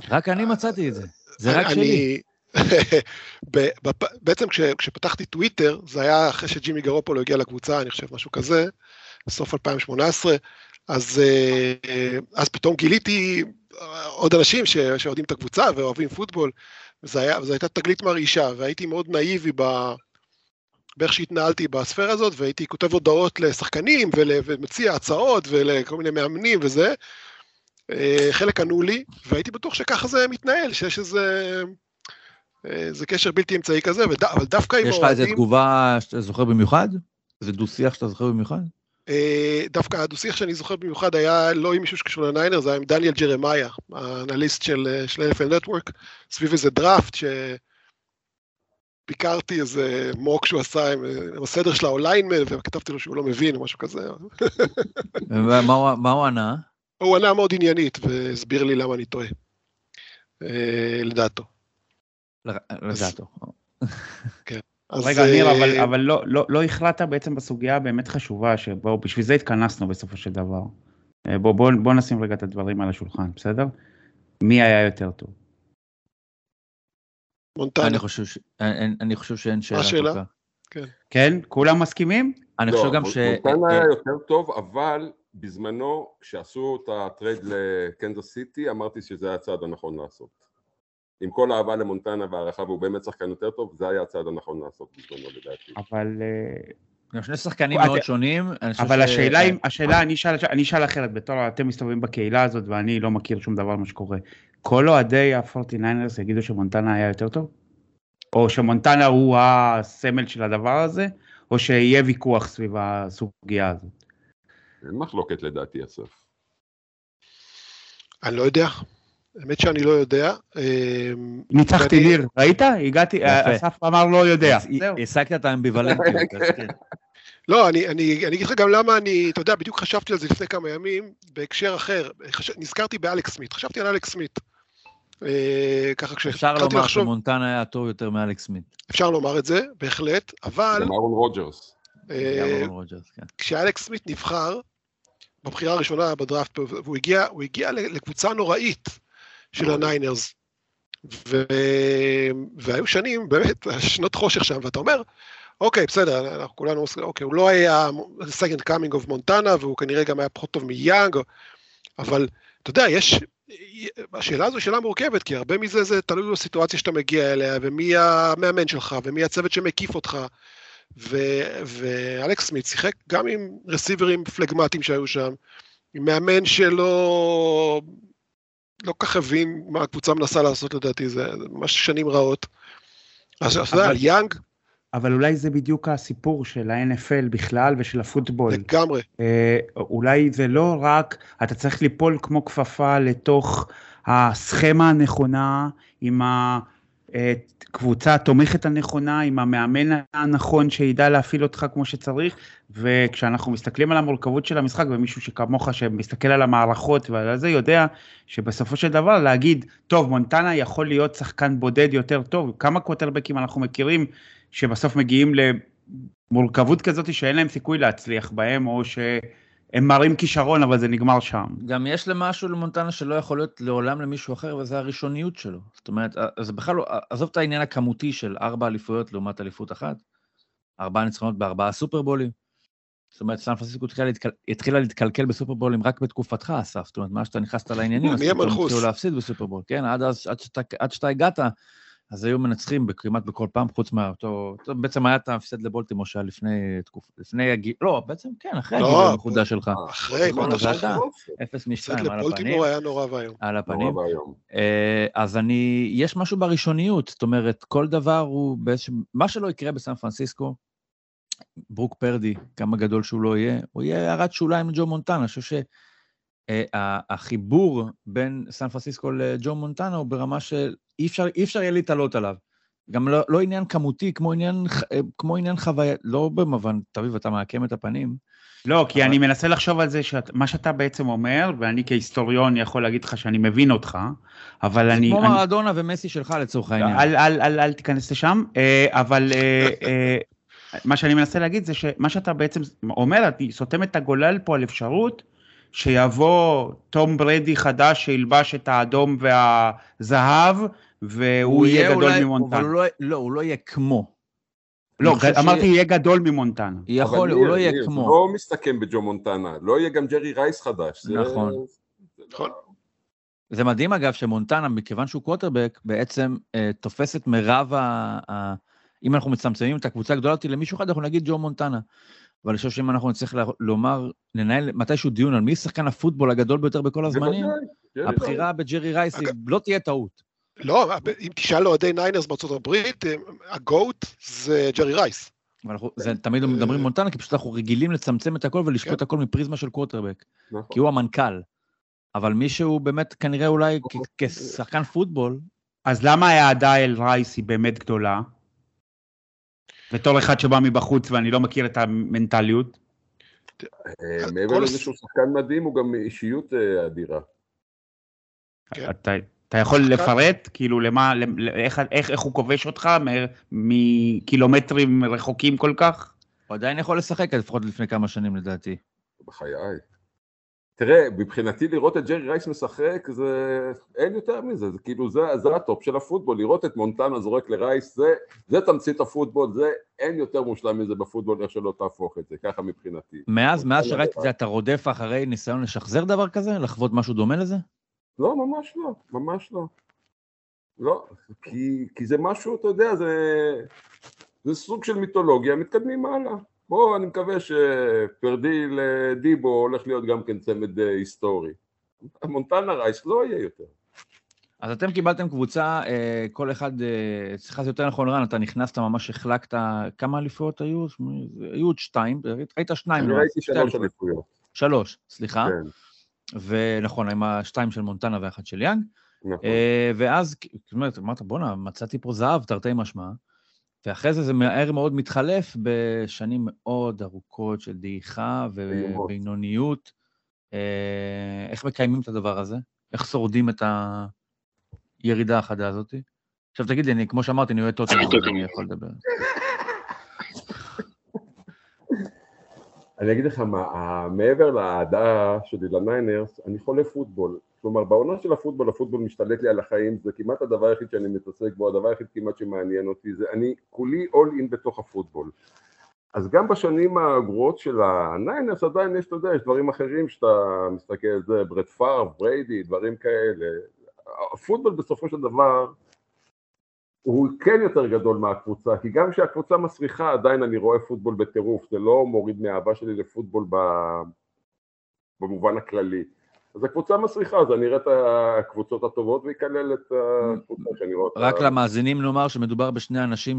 רק אני מצאתי את זה, זה רק שלי. בעצם כש, כשפתחתי טוויטר, זה היה אחרי שג'ימי גרופולו הגיע לקבוצה, אני חושב משהו כזה, בסוף 2018, אז, אה, אז פתאום גיליתי עוד אנשים שאוהדים את הקבוצה ואוהבים פוטבול, וזו הייתה תגלית מרעישה, והייתי מאוד נאיבי ב... באיך שהתנהלתי בספירה הזאת, והייתי כותב הודעות לשחקנים ול, ומציע הצעות ולכל מיני מאמנים וזה. אה, חלק ענו לי, והייתי בטוח שככה זה מתנהל, שיש איזה... אה, זה קשר בלתי אמצעי כזה, אבל דווקא עם האוהדים... יש לך איזה תגובה שאתה זוכר במיוחד? איזה דו-שיח שאתה זוכר במיוחד? אה, דווקא הדו-שיח שאני זוכר במיוחד היה לא עם מישהו שקשור לניינר, זה היה עם דניאל ג'רמיה, האנליסט של, של NFL נטוורק, סביב איזה דראפט שביקרתי איזה מוק שהוא עשה עם, הסדר של האוליינמן, וכתבתי לו שהוא לא מבין או משהו כזה. מה הוא ענה? הוא ענה מאוד עניינית, והסביר לי למה אני טועה, אה, לדעתו. לדעתו. כן. רגע, ניר, אה, אבל, אבל לא, לא, לא החלטת בעצם בסוגיה הבאמת חשובה, שבו בשביל זה התכנסנו בסופו של דבר. אה, בוא, בוא, בוא נשים רגע את הדברים על השולחן, בסדר? מי היה יותר טוב? מונטנה. אני חושב, ש... אני, אני חושב שאין שאלה. השאלה? כן. כן? כולם מסכימים? אני חושב לא, גם ש... מונטנה היה יותר טוב, אבל בזמנו, כשעשו את הטרייד לקנזס סיטי, אמרתי שזה היה הצעד הנכון לעשות. עם כל האהבה למונטנה והערכה והוא באמת שחקן יותר טוב, זה היה הצעד הנכון לעשות בזמנו לדעתי. אבל... גם שני שחקנים מאוד שונים. אבל השאלה אם, השאלה, אני אשאל אחרת, בתור אתם מסתובבים בקהילה הזאת ואני לא מכיר שום דבר מה שקורה. כל אוהדי ה-49ers יגידו שמונטנה היה יותר טוב? או שמונטנה הוא הסמל של הדבר הזה? או שיהיה ויכוח סביב הסוגיה הזאת? אין מחלוקת לדעתי, אסף. אני לא יודע. האמת שאני לא יודע. אמ, ניצחתי ניר, ראית? הגעתי, אסף אמר לא יודע. השגת את האמביוולנטיות. כן. לא, אני, אני, אני אגיד לך גם למה אני, אתה יודע, בדיוק חשבתי על זה לפני כמה ימים, בהקשר אחר. חש... נזכרתי באלכס סמית, חשבתי על אלכס סמית. אה, ככה כשהתחלתי לחשוב... אפשר לומר שמונטנה היה טוב יותר מאלכס סמית. אפשר לומר את זה, בהחלט, אבל... גם אהרון רוג'רס. אה, כן. כשאלכס סמית נבחר, בבחירה הראשונה בדראפט, והוא הגיע, הגיע לקבוצה נוראית. של הניינרס. ו... והיו שנים, באמת, שנות חושך שם, ואתה אומר, אוקיי, בסדר, אנחנו כולנו, אוקיי, הוא לא היה second coming of מונטנה, והוא כנראה גם היה פחות טוב מיאנג, אבל אתה יודע, יש, השאלה הזו היא שאלה מורכבת, כי הרבה מזה זה תלוי בסיטואציה שאתה מגיע אליה, ומי המאמן שלך, ומי הצוות שמקיף אותך. ו- ואלכס סמית שיחק גם עם רסיברים פלגמטיים שהיו שם, עם מאמן שלא לא כך הבין מה הקבוצה מנסה לעשות לדעתי, זה ממש שנים רעות. אז אתה יודע, יאנג... אבל אולי זה בדיוק הסיפור של ה-NFL בכלל ושל הפוטבול. לגמרי. אה, אולי זה לא רק, אתה צריך ליפול כמו כפפה לתוך הסכמה הנכונה, עם הקבוצה התומכת הנכונה, עם המאמן הנכון שידע להפעיל אותך כמו שצריך, וכשאנחנו מסתכלים על המורכבות של המשחק, ומישהו שכמוך שמסתכל על המערכות ועל זה, יודע שבסופו של דבר להגיד, טוב, מונטנה יכול להיות שחקן בודד יותר טוב, כמה קווטרבקים אנחנו מכירים שבסוף מגיעים למורכבות כזאת שאין להם סיכוי להצליח בהם, או שהם מראים כישרון אבל זה נגמר שם. גם יש למשהו למונטנה שלא יכול להיות לעולם למישהו אחר, וזה הראשוניות שלו. זאת אומרת, זה בכלל לא, עזוב את העניין הכמותי של ארבע אליפויות לעומת אליפות אחת, ארבעה ניצחונות בארבעה סופרבולים. זאת אומרת, סן פרנסיסקו התחילה להתקלקל בסופרבולים רק בתקופתך, אסף. זאת אומרת, מה שאתה נכנסת לעניינים, אז פתאום התחילו להפסיד בסופרבול. כן, עד, אז, עד, שאתה, עד שאתה הגעת, אז היו מנצחים כמעט בכל פעם, חוץ מאותו, בעצם היה את ההפסד לבולטימור שהיה לפני תקופה, לפני הגיל, לא, בעצם כן, אחרי הגיל לא, המחודש שלך. אחרי, מה אתה חושב? אפס משתיים על הפנים. לבולטימור היה נורא ואיום. על הפנים. אה, אז אני, יש משהו בראשוניות, זאת אומרת, כל דבר הוא באיזשהו, מה שלא יקרה בסן פרנסיסקו, ברוק פרדי, כמה גדול שהוא לא יהיה, הוא יהיה הערת שוליים לג'ו מונטנה, אני חושב שהחיבור בין סן פרנסיסקו לג'ו מונטנה הוא ברמה של אי אפשר, אפשר יהיה להתעלות עליו. גם לא, לא עניין כמותי, כמו עניין, כמו עניין חוויה, לא במובן, תביב, אתה מעקם את הפנים. לא, כי אבל... אני מנסה לחשוב על זה, שאת, מה שאתה בעצם אומר, ואני כהיסטוריון יכול להגיד לך שאני מבין אותך, אבל אני... כמו מרדונה ומסי שלך לצורך העניין. אל, אל, אל, אל תיכנס לשם, אה, אבל אה, אה, מה שאני מנסה להגיד זה שמה שאתה בעצם אומר, אני סותם את הגולל פה על אפשרות שיבוא תום ברדי חדש שילבש את האדום והזהב, והוא יהיה גדול אולי, ממונטנה. אבל הוא לא, לא, הוא לא יהיה כמו. לא, אמרתי יהיה גדול ממונטנה. יכול, הוא לא יהיה כמו. לא מסתכם בג'ו מונטנה, לא יהיה גם ג'רי רייס חדש. נכון. נכון. זה מדהים אגב שמונטנה, מכיוון שהוא קווטרבק, בעצם אה, תופס את מירב ה... ה... אם אנחנו מצמצמים את הקבוצה הגדולה אותי למישהו אחד, אנחנו נגיד ג'ו מונטנה. אבל אני חושב שאם אנחנו נצטרך לומר, לנהל מתישהו דיון על מי שחקן הפוטבול הגדול ביותר בכל הזמנים, הבחירה בג'רי רייס לא תהיה טעות. לא, אם תשאל אוהדי ניינרס בארצות הברית, ה GOAT זה ג'רי רייס. זה תמיד מדברים מונטנה, כי פשוט אנחנו רגילים לצמצם את הכל ולשפוט כן. הכל מפריזמה של קווטרבק. נכון. כי הוא המנכ"ל. אבל מישהו באמת כנראה אולי כשחקן פוטבול... אז למה ההערצה אל רייס היא באמת גדולה? בתור אחד שבא מבחוץ ואני לא מכיר את המנטליות. אה, מעבר לזה שהוא שחקן מדהים, הוא גם אישיות אה, אדירה. כן. אתה יכול לפרט, כאילו, למה, איך, איך, איך הוא כובש אותך מקילומטרים רחוקים כל כך? הוא עדיין יכול לשחק, לפחות לפני כמה שנים לדעתי. בחיי. תראה, מבחינתי לראות את ג'רי רייס משחק, זה... אין יותר מזה, זה כאילו, זה, זה הטופ של הפוטבול, לראות את מונטנה זורק לרייס, זה, זה תמצית הפוטבול, זה, אין יותר מושלם מזה בפוטבול, איך שלא תהפוך את זה, ככה מבחינתי. מאז, מאז שראיתי את זה, אתה רודף אחרי ניסיון לשחזר דבר כזה? לחוות משהו דומה לזה? לא, ממש לא, ממש לא. לא, כי, כי זה משהו, אתה יודע, זה, זה סוג של מיתולוגיה, מתקדמים הלאה. בואו, אני מקווה שפרדי לדיבו הולך להיות גם כן צמד אה, היסטורי. מונטנה רייס לא יהיה יותר. אז אתם קיבלתם קבוצה, אה, כל אחד, סליחה, זה יותר נכון, רן, אתה נכנסת, ממש החלקת, כמה אליפויות היו? היו עוד שתיים, ראית שניים. אני לא? ראיתי שלוש אליפויות. שלוש, סליחה. כן. ונכון, עם השתיים של מונטנה ואחד של יאנג. נכון. אה, ואז, זאת אומרת, אמרת, בואנה, מצאתי פה זהב, תרתי משמע. ואחרי זה זה מהר מאוד מתחלף בשנים מאוד ארוכות של דעיכה ובינוניות. אה, איך מקיימים את הדבר הזה? איך שורדים את הירידה החדה הזאת? עכשיו תגיד לי, אני, כמו שאמרתי, אני אוהד טוטנאם, אני יכול לדבר. אני אגיד לך מה, מעבר לאהדה שלי לניינרס, אני חולה פוטבול. כלומר, בעונה של הפוטבול, הפוטבול משתלט לי על החיים, זה כמעט הדבר היחיד שאני מתעסק בו, הדבר היחיד כמעט שמעניין אותי, זה אני כולי all in בתוך הפוטבול. אז גם בשנים הגרועות של הניינרס עדיין יש, אתה יודע, יש דברים אחרים שאתה מסתכל על זה, ברט פארב, בריידי, דברים כאלה. הפוטבול בסופו של דבר הוא כן יותר גדול מהקבוצה, כי גם כשהקבוצה מסריחה עדיין אני רואה פוטבול בטירוף, זה לא מוריד מהאהבה שלי לפוטבול במובן הכללי. אז הקבוצה מסריחה, אז אני אראה את הקבוצות הטובות ויקלל את הקבוצה שאני רואה אותה. רק למאזינים נאמר שמדובר בשני אנשים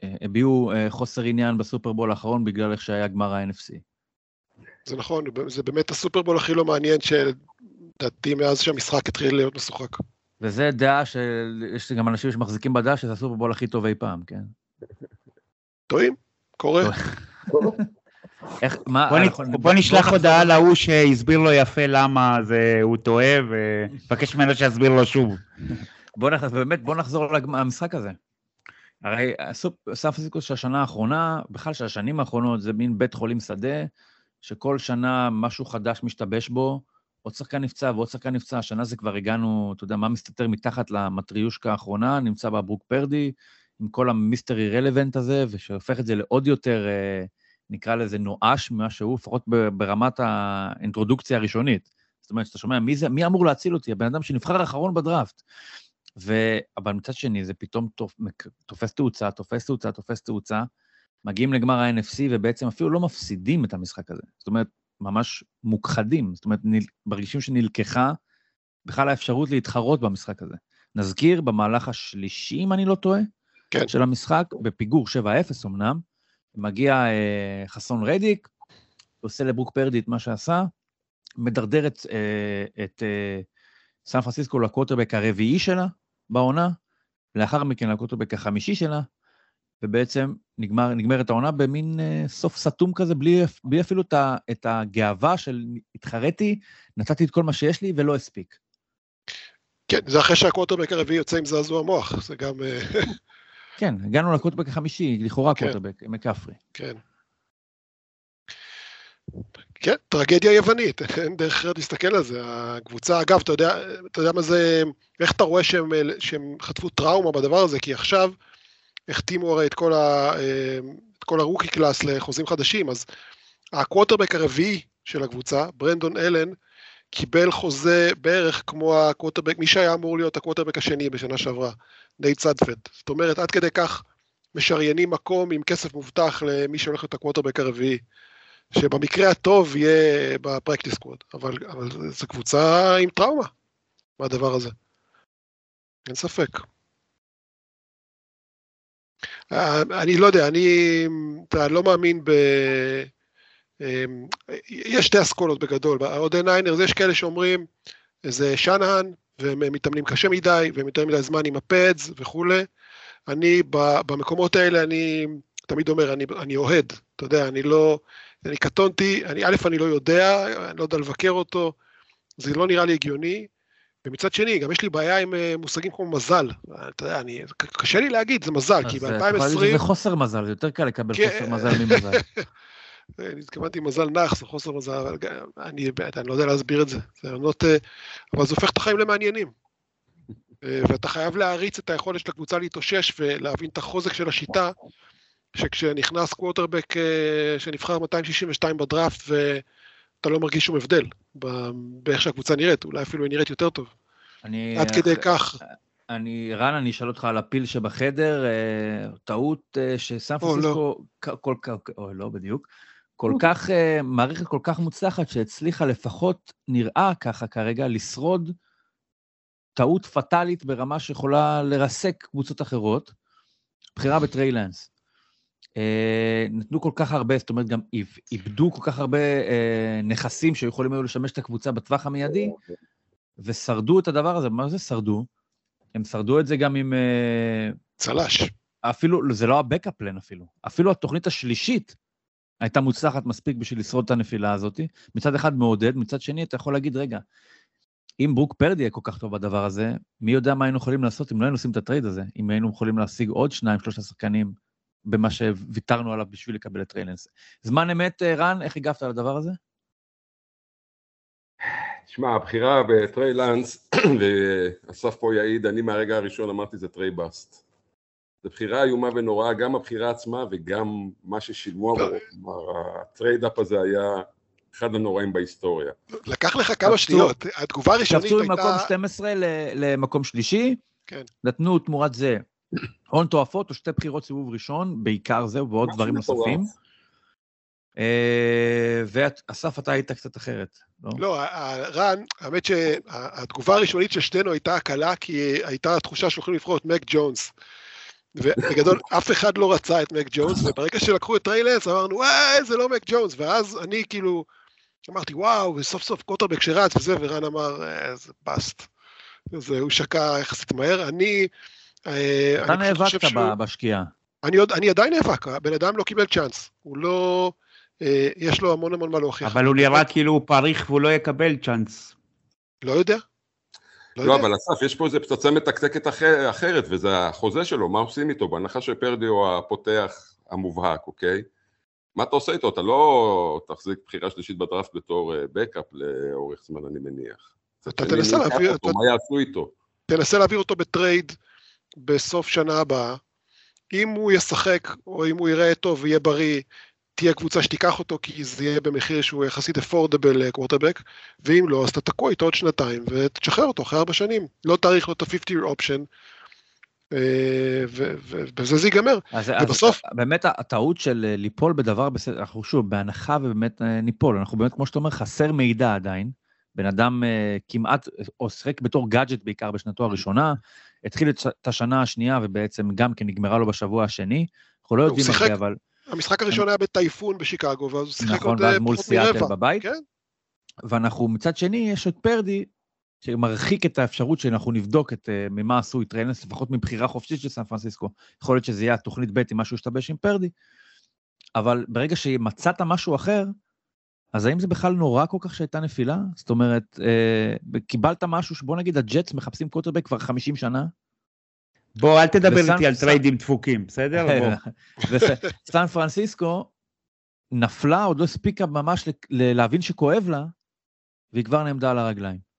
שהביעו אה, חוסר עניין בסופרבול האחרון בגלל איך שהיה גמר ה-NFC. זה נכון, זה באמת הסופרבול הכי לא מעניין שלדעתי מאז שהמשחק התחיל להיות משוחק. וזה דעה שיש גם אנשים שמחזיקים בדעה שזה הסופרבול הכי טוב אי פעם, כן. טועים, קורה. איך, מה, בוא, אנחנו, בוא נשלח בוא הודעה להוא שהסביר לו יפה למה זה, הוא טועה, ונבקש ממנו שיסביר לו שוב. בוא נחזור, באמת, בוא נחזור למשחק הזה. הרי סן פרנסיסקו של השנה האחרונה, בכלל של השנים האחרונות, זה מין בית חולים שדה, שכל שנה משהו חדש משתבש בו, עוד שחקן נפצע ועוד שחקן נפצע, השנה זה כבר הגענו, אתה יודע, מה מסתתר מתחת למטריושקה האחרונה, נמצא בה ברוק פרדי, עם כל המיסטרי רלוונט הזה, ושהופך את זה לעוד יותר, אה, נקרא לזה נואש ממה שהוא, לפחות ברמת האינטרודוקציה הראשונית. זאת אומרת, שאתה שומע, מי, זה, מי אמור להציל אותי? הבן אדם שנבחר אחרון בדראפט. ו... אבל מצד שני, זה פתאום תופס תאוצה, תופס תאוצה, תופס תאוצה, מגיעים לגמר ה-NFC ובעצם אפילו לא מפסידים את המשחק הזה. זאת אומרת, ממש מוכחדים, זאת אומרת, נל... מרגישים שנלקחה בכלל האפשרות להתחרות במשחק הזה. נזכיר, במהלך השלישי, אם אני לא טועה, כן. של המשחק, בפיגור 7-0 אמנם, מגיע אה, חסון רדיק, עושה לברוק פרדי את מה שעשה, מדרדר את, אה, את אה, סן פרנסיסקו לקווטרבק הרביעי שלה בעונה, לאחר מכן לקווטרבק החמישי שלה, ובעצם נגמר, נגמרת העונה במין אה, סוף סתום כזה, בלי, בלי אפילו את, את הגאווה של התחרתי, נתתי את כל מה שיש לי ולא הספיק. כן, זה אחרי שהקווטרבק הרביעי יוצא עם זעזוע מוח, זה גם... אה, כן, הגענו לקווטרבק החמישי, לכאורה כן. קווטרבק, מקפרי. כן. כן, טרגדיה יוונית, אין דרך אחרת להסתכל על זה. הקבוצה, אגב, אתה יודע, אתה יודע מה זה, איך אתה רואה שהם, שהם חטפו טראומה בדבר הזה? כי עכשיו, החתימו הרי את כל, ה, אה, את כל ה rookie class לחוזים חדשים, אז הקווטרבק הרביעי של הקבוצה, ברנדון אלן, קיבל חוזה בערך כמו הקווטרבק, מי שהיה אמור להיות הקווטרבק השני בשנה שעברה, נייט סאדפלד. זאת אומרת, עד כדי כך משריינים מקום עם כסף מובטח למי שהולך להיות הקווטרבק הרביעי, שבמקרה הטוב יהיה ב practice squad, אבל, אבל זו קבוצה עם טראומה מהדבר הזה. אין ספק. אני לא יודע, אני לא מאמין ב... אמ, יש שתי אסכולות בגדול, באוהדי ניינרס יש כאלה שאומרים זה שאנהן, והם מתאמנים קשה מדי, והם יותר מדי זמן עם ה pads וכולי. אני במקומות האלה, אני תמיד אומר, אני, אני אוהד, אתה יודע, אני לא, אני קטונתי, אני, א', אני לא יודע, אני לא יודע לבקר אותו, זה לא נראה לי הגיוני. ומצד שני, גם יש לי בעיה עם אה, מושגים כמו מזל. אתה יודע, אני, קשה לי להגיד, זה מזל, כי ב-2020... זה חוסר מזל, זה יותר קל לקבל כן. חוסר מזל ממזל. אני התכוונתי מזל נח, זה חוסר מזל, אני, אני לא יודע להסביר את זה. זה עונות, אה, אבל זה הופך את החיים למעניינים. אה, ואתה חייב להעריץ את היכולת של הקבוצה להתאושש ולהבין את החוזק של השיטה, שכשנכנס קווטרבק שנבחר 262 בדראפט, ואתה לא מרגיש שום הבדל. באיך שהקבוצה נראית, אולי אפילו היא נראית יותר טוב. אני... עד כדי כך. אני, רן, אני אשאל אותך על הפיל שבחדר, אה, טעות אה, שסן פרנסיסקו, לא. כל כך, או לא בדיוק, כל כך, אה, מערכת כל כך מוצלחת שהצליחה לפחות, נראה ככה כרגע, לשרוד טעות פטאלית ברמה שיכולה לרסק קבוצות אחרות, בחירה בטריילנס. אה, נתנו כל כך הרבה, זאת אומרת, גם איבדו כל כך הרבה אה, נכסים שיכולים היו לשמש את הקבוצה בטווח המיידי, ושרדו את הדבר הזה. מה זה שרדו? הם שרדו את זה גם עם... אה, צל"ש. אפילו, זה לא הבקאפ אפילו. אפילו התוכנית השלישית הייתה מוצלחת מספיק בשביל לשרוד את הנפילה הזאת. מצד אחד מעודד, מצד שני אתה יכול להגיד, רגע, אם ברוק פרדי יהיה כל כך טוב בדבר הזה, מי יודע מה היינו יכולים לעשות אם לא היינו עושים את הטרייד הזה, אם היינו יכולים להשיג עוד שניים, שלושה שחקנים במה שוויתרנו עליו בשביל לקבל את טריי לאנס. זמן אמת, אה, רן, איך הגבת על הדבר הזה? תשמע, הבחירה בטריי לאנס, ואסף פה יעיד, אני מהרגע הראשון אמרתי זה טריי bust. זו בחירה איומה ונוראה, גם הבחירה עצמה וגם מה ששילמו, ה trade-up הזה היה אחד הנוראים בהיסטוריה. לקח לך כמה שניות, התגובה הראשונית הייתה... קפצו ממקום 12 למקום שלישי, כן. נתנו תמורת זה הון תועפות או שתי בחירות סיבוב ראשון, בעיקר זה ועוד דברים נוספים. אה, ואסף, אתה היית קצת אחרת, לא? לא, רן, האמת שהתגובה הראשונית של שנינו הייתה הקלה, כי הייתה תחושה שהולכים לבחור את מק ג'ונס. ובגדול, אף אחד לא רצה את מק ג'ונס, וברגע שלקחו את טריי לאנס, אמרנו, וואי, זה לא מק ג'ונס, ואז אני כאילו, אמרתי, וואו, וסוף סוף קוטרבק שרץ וזה, ורן אמר, איזה באסט. הוא שקע יחסית מהר. אני... אה, אתה נאבקת בשקיעה. אני, אני עדיין נאבק, הבן אדם לא קיבל צ'אנס. הוא לא... אה, יש לו המון המון מה להוכיח. אבל הוא נראה כאילו הוא פריך והוא לא יקבל צ'אנס. לא יודע. לא, לא אבל אסף, יש פה איזה פצצה מתקתקת אחר, אחרת, וזה החוזה שלו, מה עושים איתו? בהנחה שפרדי הוא הפותח המובהק, אוקיי? מה אתה עושה איתו? אתה לא תחזיק בחירה שלישית בדראפט בתור backup אה, לאורך זמן, אני מניח. אתה תנסה להעביר אותו. מה יעשו איתו? תנסה להעביר אותו בטרייד בסוף שנה הבאה. אם הוא ישחק, או אם הוא יראה טוב ויהיה בריא, תהיה קבוצה שתיקח אותו, כי זה יהיה במחיר שהוא יחסית affordable quarterback, ואם לא, אז אתה תקוע איתו עוד שנתיים, ותשחרר אותו אחרי ארבע שנים. לא תאריך לו את ה-50 option, ובזה זה ייגמר. אז, ובסוף... אז באמת הטעות של אה, ליפול בדבר בסדר, אנחנו שוב, בהנחה ובאמת אה, ניפול, אנחנו באמת, כמו שאתה אומר, חסר מידע עדיין. בן אדם כמעט, או שיחק בתור גאדג'ט בעיקר בשנתו הראשונה, התחיל את השנה השנייה ובעצם גם כן נגמרה לו בשבוע השני. אנחנו לא יודעים הרבה, אבל... המשחק הראשון היה בטייפון בשיקגו, ואז הוא שיחק נכון, עוד פחות מרבע. נכון, ואז מול סיאטל בבית. כן. ואנחנו, מצד שני, יש את פרדי, שמרחיק את האפשרות שאנחנו נבדוק את uh, ממה עשו את ריינס, לפחות מבחירה חופשית של סן פרנסיסקו. יכול להיות שזה יהיה התוכנית ב' אם משהו ישתבש עם פורדי, אבל ברגע שמצאת משהו אחר, אז האם זה בכלל נורא כל כך שהייתה נפילה? זאת אומרת, uh, קיבלת משהו שבוא נגיד הג'טס מחפשים קווטרבק כבר 50 שנה, בוא, אל תדבר איתי על טריידים דפוקים, בסדר? סן פרנסיסקו נפלה, עוד לא הספיקה ממש להבין שכואב לה, והיא כבר נעמדה על הרגליים.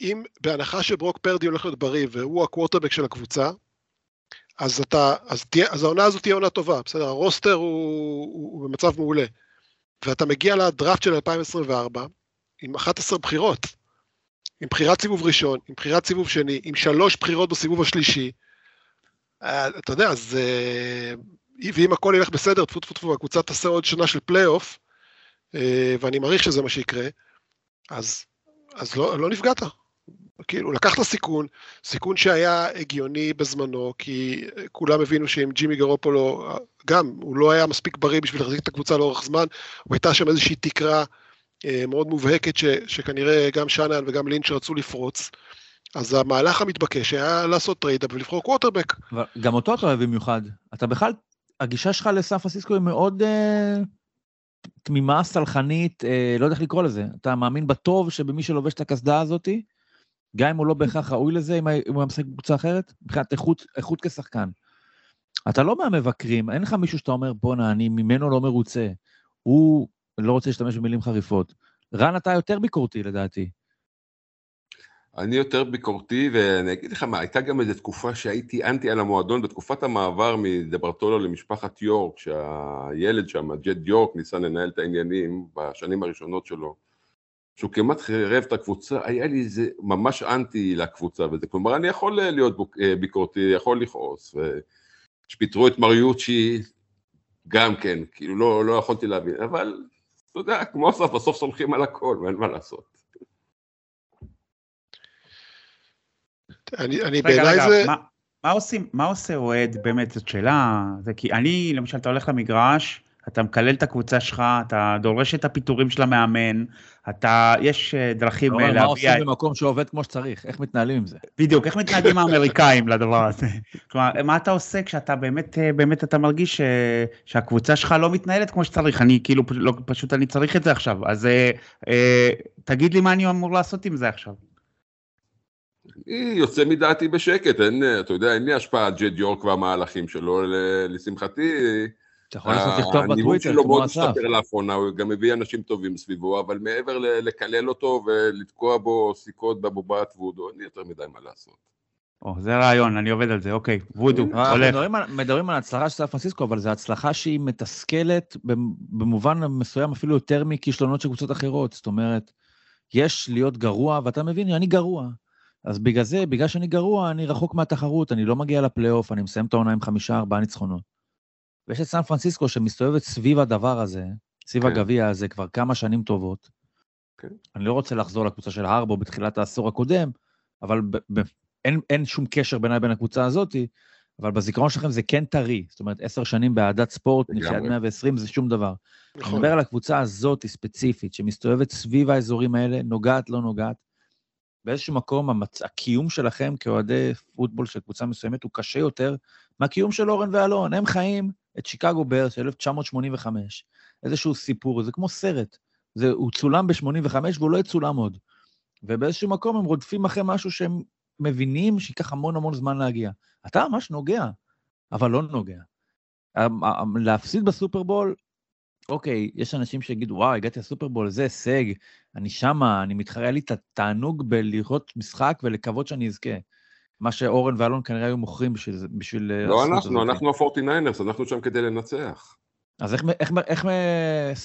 אם בהנחה שברוק פורדי הולך להיות בריא והוא הקוורטרבק של הקבוצה, אז אתה, אז, תהיה, אז העונה הזאת תהיה עונה טובה, בסדר? הרוסטר הוא, הוא, הוא במצב מעולה. ואתה מגיע לדראפט של 2024 עם 11 בחירות. עם בחירת סיבוב ראשון, עם בחירת סיבוב שני, עם שלוש בחירות בסיבוב השלישי, אה, אתה יודע, אז... אה, ואם הכל ילך בסדר, טפו טפו טפו, הקבוצה תעשה עוד שנה של פלייאוף, אה, ואני מעריך שזה מה שיקרה, אז, אז לא, לא נפגעת. כאילו, לקחת סיכון, סיכון שהיה הגיוני בזמנו, כי כולם הבינו שעם ג'ימי גארופולו, גם, הוא לא היה מספיק בריא בשביל להחזיק את הקבוצה לאורך זמן, הוא הייתה שם איזושהי תקרה מאוד מובהקת, ש, שכנראה גם שאנהן וגם לינץ' רצו לפרוץ. אז המהלך המתבקש היה לעשות trade-up ולבחור קווטרבק. גם אותו אתה אוהב במיוחד. אתה בכלל, הגישה שלך לסן פרנסיסקו היא מאוד אה, תמימה, סלחנית, אה, לא יודע איך לקרוא לזה. אתה מאמין בטוב שבמי שלובש את הקסדה הזאת, גם אם הוא לא בהכרח ראוי לזה, אם הוא היה משחק בקבוצה אחרת, מבחינת איכות, איכות כשחקן. אתה לא מהמבקרים, אין לך מישהו שאתה אומר, בואנה, אני ממנו לא מרוצה. הוא לא רוצה להשתמש במילים חריפות. רן, אתה יותר ביקורתי לדעתי. אני יותר ביקורתי, ואני אגיד לך מה, הייתה גם איזו תקופה שהייתי אנטי על המועדון, בתקופת המעבר מדברטולו למשפחת יורק, שהילד שם, ג'ד יורק, ניסה לנהל את העניינים בשנים הראשונות שלו, שהוא כמעט חירב את הקבוצה, היה לי איזה ממש אנטי לקבוצה וזה, כלומר אני יכול להיות ביקורתי, יכול לכעוס, וכשפיטרו את מריוצ'י, גם כן, כאילו לא, לא יכולתי להבין, אבל אתה יודע, כמו אסף, בסוף סומכים על הכל, ואין מה לעשות. אני, אני בעיניי זה... מה, מה עושים, מה עושה אוהד, באמת, זאת שאלה, זה כי אני, למשל, אתה הולך למגרש, אתה מקלל את הקבוצה שלך, אתה דורש את הפיטורים של המאמן, אתה, יש אה, דרכים להביע... מה עושים במקום שעובד כמו שצריך, איך מתנהלים עם זה? בדיוק, איך מתנהגים האמריקאים לדבר הזה. כלומר, מה אתה עושה כשאתה באמת, אה, באמת אתה מרגיש ש... שהקבוצה שלך לא מתנהלת כמו שצריך, אני כאילו, לא, פשוט אני צריך את זה עכשיו, אז אה, אה, תגיד לי מה אני אמור לעשות עם זה עכשיו. אני יוצא מדעתי בשקט, אין, אתה יודע, אין לי השפעה על ג'ד יורק והמהלכים שלו, לשמחתי, אתה יכול לעשות לכתוב הניהול בטוויטר, שלו כמו מאוד אסף. משתפר לאחרונה, הוא גם מביא אנשים טובים סביבו, אבל מעבר לקלל אותו ולתקוע בו סיכות בבובת וודו, אין לי יותר מדי מה לעשות. או, זה רעיון, אני עובד על זה, אוקיי, וודו, אנחנו הולך. מדברים על- מדברים על הצלחה של סן פרנסיסקו, אבל זו הצלחה שהיא מתסכלת במ- במובן מסוים אפילו יותר מכישלונות של קבוצות אחרות. זאת אומרת, יש להיות גרוע, ואתה מבין, אני גרוע. אז בגלל זה, בגלל שאני גרוע, אני רחוק מהתחרות, אני לא מגיע לפלייאוף, אני מסיים את העונה עם חמישה, ארבעה ניצחונות. ויש את סן פרנסיסקו שמסתובבת סביב הדבר הזה, סביב כן. הגביע הזה כבר כמה שנים טובות. כן. אני לא רוצה לחזור לקבוצה של הרבו בתחילת העשור הקודם, אבל ב- ב- אין, אין שום קשר ביניי בין הקבוצה הזאתי, אבל בזיכרון שלכם זה כן טרי. זאת אומרת, עשר שנים באהדת ספורט, עד 120 זה שום דבר. אני נכון. מדבר על הקבוצה הזאת ספציפית, שמסתובבת סביב האזורים האלה, נוגעת, לא נוגעת. באיזשהו מקום, המצ... הקיום שלכם כאוהדי פוטבול של קבוצה מסוימת הוא קשה יותר מהקיום של אורן ואלון. הם חיים את שיקגו ברס של 1985, איזשהו סיפור, זה כמו סרט. זה, הוא צולם ב-85 והוא לא יצולם עוד. ובאיזשהו מקום הם רודפים אחרי משהו שהם מבינים שייקח המון המון זמן להגיע. אתה ממש נוגע, אבל לא נוגע. אמ, אמ, להפסיד בסופרבול, אוקיי, יש אנשים שיגידו, וואו, הגעתי לסופרבול, זה הישג, אני שמה, אני מתחרה, היה לי את התענוג בלראות משחק ולקוות שאני אזכה. מה שאורן ואלון כנראה היו מוכרים בשביל בשביל... אה, לא אנחנו, הזאת. אנחנו ה-49ers, אנחנו שם כדי לנצח. אז איך, איך, איך, איך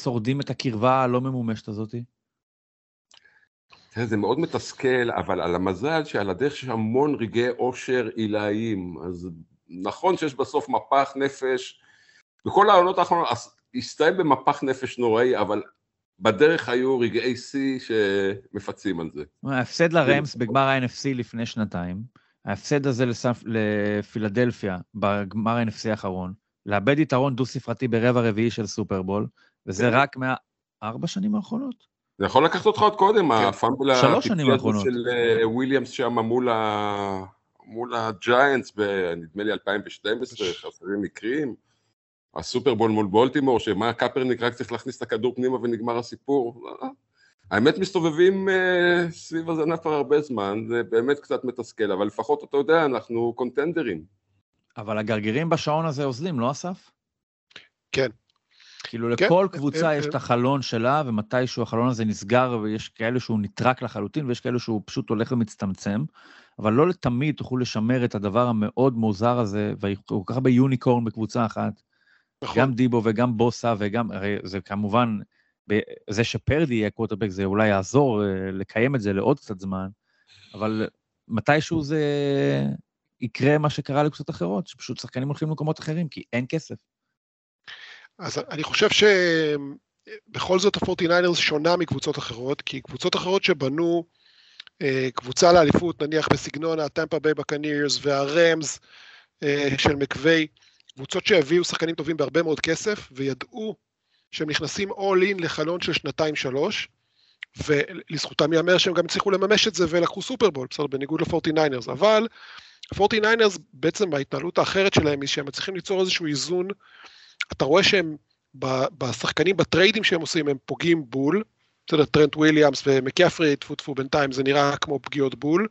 שורדים את הקרבה הלא ממומשת? תראה, זה מאוד מתסכל, אבל על המזל שעל הדרך יש המון רגעי אושר עילאיים. אז נכון שיש בסוף מפח נפש, בכל העונות האחרונות הסתיים במפח נפש נוראי, אבל בדרך היו רגעי שיא שמפצים על זה. ההפסד לרמס בגמר ה-NFC לפני שנתיים, ההפסד הזה לסף, לפילדלפיה בגמר ה-NFC האחרון, לאבד יתרון דו-ספרתי ברבע רביעי של סופרבול, וזה כן. רק מהארבע שנים האחרונות. זה יכול לקחת אותך עוד קודם, ה fumble כן. שלוש שנים האחרונות. של אה, וויליאמס שם מול ה- מול הג'יינטס, נדמה לי 2012, חסרים מקרים. הסופרבול מול בולטימור, שמה קפרניק רק צריך להכניס את הכדור פנימה ונגמר הסיפור. האמת מסתובבים אה, סביב הזנב כבר הרבה זמן, זה באמת קצת מתסכל, אבל לפחות אתה יודע, אנחנו קונטנדרים. אבל הגרגירים בשעון הזה אוזלים, לא אסף? כן. כאילו כן, לכל קבוצה אה, יש אה. את החלון שלה, ומתישהו החלון הזה נסגר, ויש כאלה שהוא נטרק לחלוטין, ויש כאלה שהוא פשוט הולך ומצטמצם, אבל לא לתמיד תוכלו לשמר את הדבר המאוד מוזר הזה, וכל כך הרבה יוניקורן בקבוצה אחת. נכון. גם דיבו וגם בוסה וגם, הרי זה כמובן, זה שפרדי יהיה קווטרבק זה אולי יעזור אה, לקיים את זה לעוד קצת זמן, אבל מתישהו זה יקרה מה שקרה לקבוצות אחרות, שפשוט שחקנים הולכים למקומות אחרים, כי אין כסף. אז אני חושב שבכל זאת ה-49ers שונה מקבוצות אחרות, כי קבוצות אחרות שבנו אה, קבוצה לאליפות, נניח בסגנון הטמפה ביי בקנירס והרמס של מקווי, קבוצות שהביאו שחקנים טובים בהרבה מאוד כסף, וידעו שהם נכנסים all in לחלון של שנתיים-שלוש, ולזכותם ייאמר שהם גם הצליחו לממש את זה ולקחו סופרבול, בסדר, בניגוד ל-49ers, אבל ה-49ers בעצם ההתנהלות האחרת שלהם היא שהם מצליחים ליצור איזשהו איזון, אתה רואה שהם בשחקנים, בטריידים שהם עושים, הם פוגעים בול, בסדר, טרנט וויליאמס ומקפרי, טפו טפו בינתיים זה נראה כמו פגיעות בול.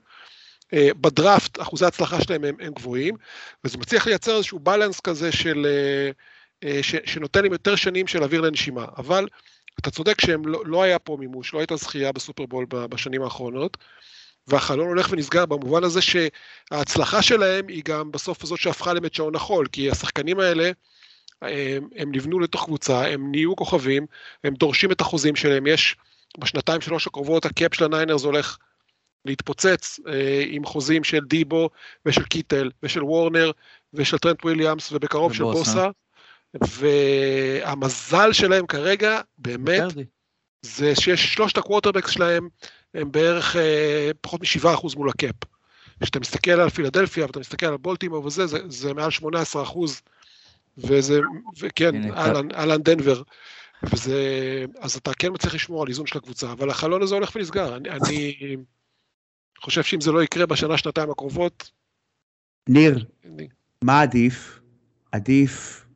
אה, בדראפט אחוזי ההצלחה שלהם הם, הם גבוהים, וזה מצליח לייצר איזשהו balance כזה של, אה, ש, שנותן להם יותר שנים של אוויר לנשימה, אבל אתה צודק שהם לא, לא היה פה מימוש, לא הייתה זכייה בסופרבול בשנים האחרונות, והחלון הולך ונסגר במובן הזה שההצלחה שלהם היא גם בסוף הזאת שהפכה להם את שעון החול, כי השחקנים האלה, הם, הם נבנו לתוך קבוצה, הם נהיו כוכבים, הם דורשים את החוזים שלהם, יש בשנתיים שלוש הקרובות ה cap של הניינרס הולך להתפוצץ אה, עם חוזים של דיבו ושל קיטל ושל וורנר ושל טרנט וויליאמס ובקרוב של ובוסה. בוסה, והמזל שלהם כרגע באמת. זה שיש שלושת ה quarterbacks שלהם הם בערך אה, פחות מ-7% מול ה cap. כשאתה מסתכל על פילדלפיה ואתה מסתכל על בולטימור וזה, זה, זה מעל 18 אחוז, וזה, וכן, אהלן דנבר, וזה, אז אתה כן מצליח לשמור על איזון של הקבוצה, אבל החלון הזה הולך ונסגר, אני, אני חושב שאם זה לא יקרה בשנה, שנתיים הקרובות, ניר, אני, מה עדיף? עדיף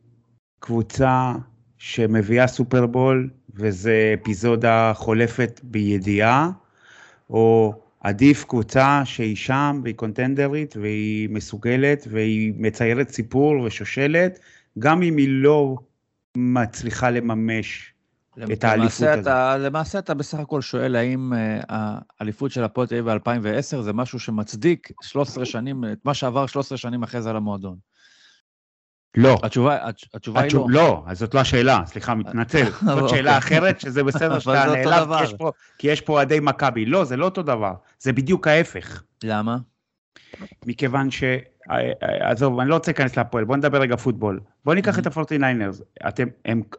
קבוצה שמביאה סופרבול וזה אפיזודה חולפת בידיעה, או עדיף קבוצה שהיא שם והיא קונטנדרית והיא מסוגלת והיא מציירת סיפור ושושלת, גם אם היא לא מצליחה לממש את האליפות הזאת. למעשה אתה בסך הכל שואל האם uh, האליפות של הפועל תל אביב ב-2010 זה משהו שמצדיק 13 שנים, את מה שעבר 13 שנים אחרי זה על המועדון. לא. התשובה, התשובה היא לא. לא, אז זאת לא השאלה, סליחה, מתנצל. זאת שאלה אחרת, שזה בסדר שאתה נעלב, כי יש פה אוהדי מכבי. לא, זה לא אותו דבר, זה בדיוק ההפך. למה? מכיוון ש... עזוב, אני לא רוצה להיכנס להפועל, בוא נדבר רגע פוטבול. בוא ניקח את הפורטי-ניינרס, אתם,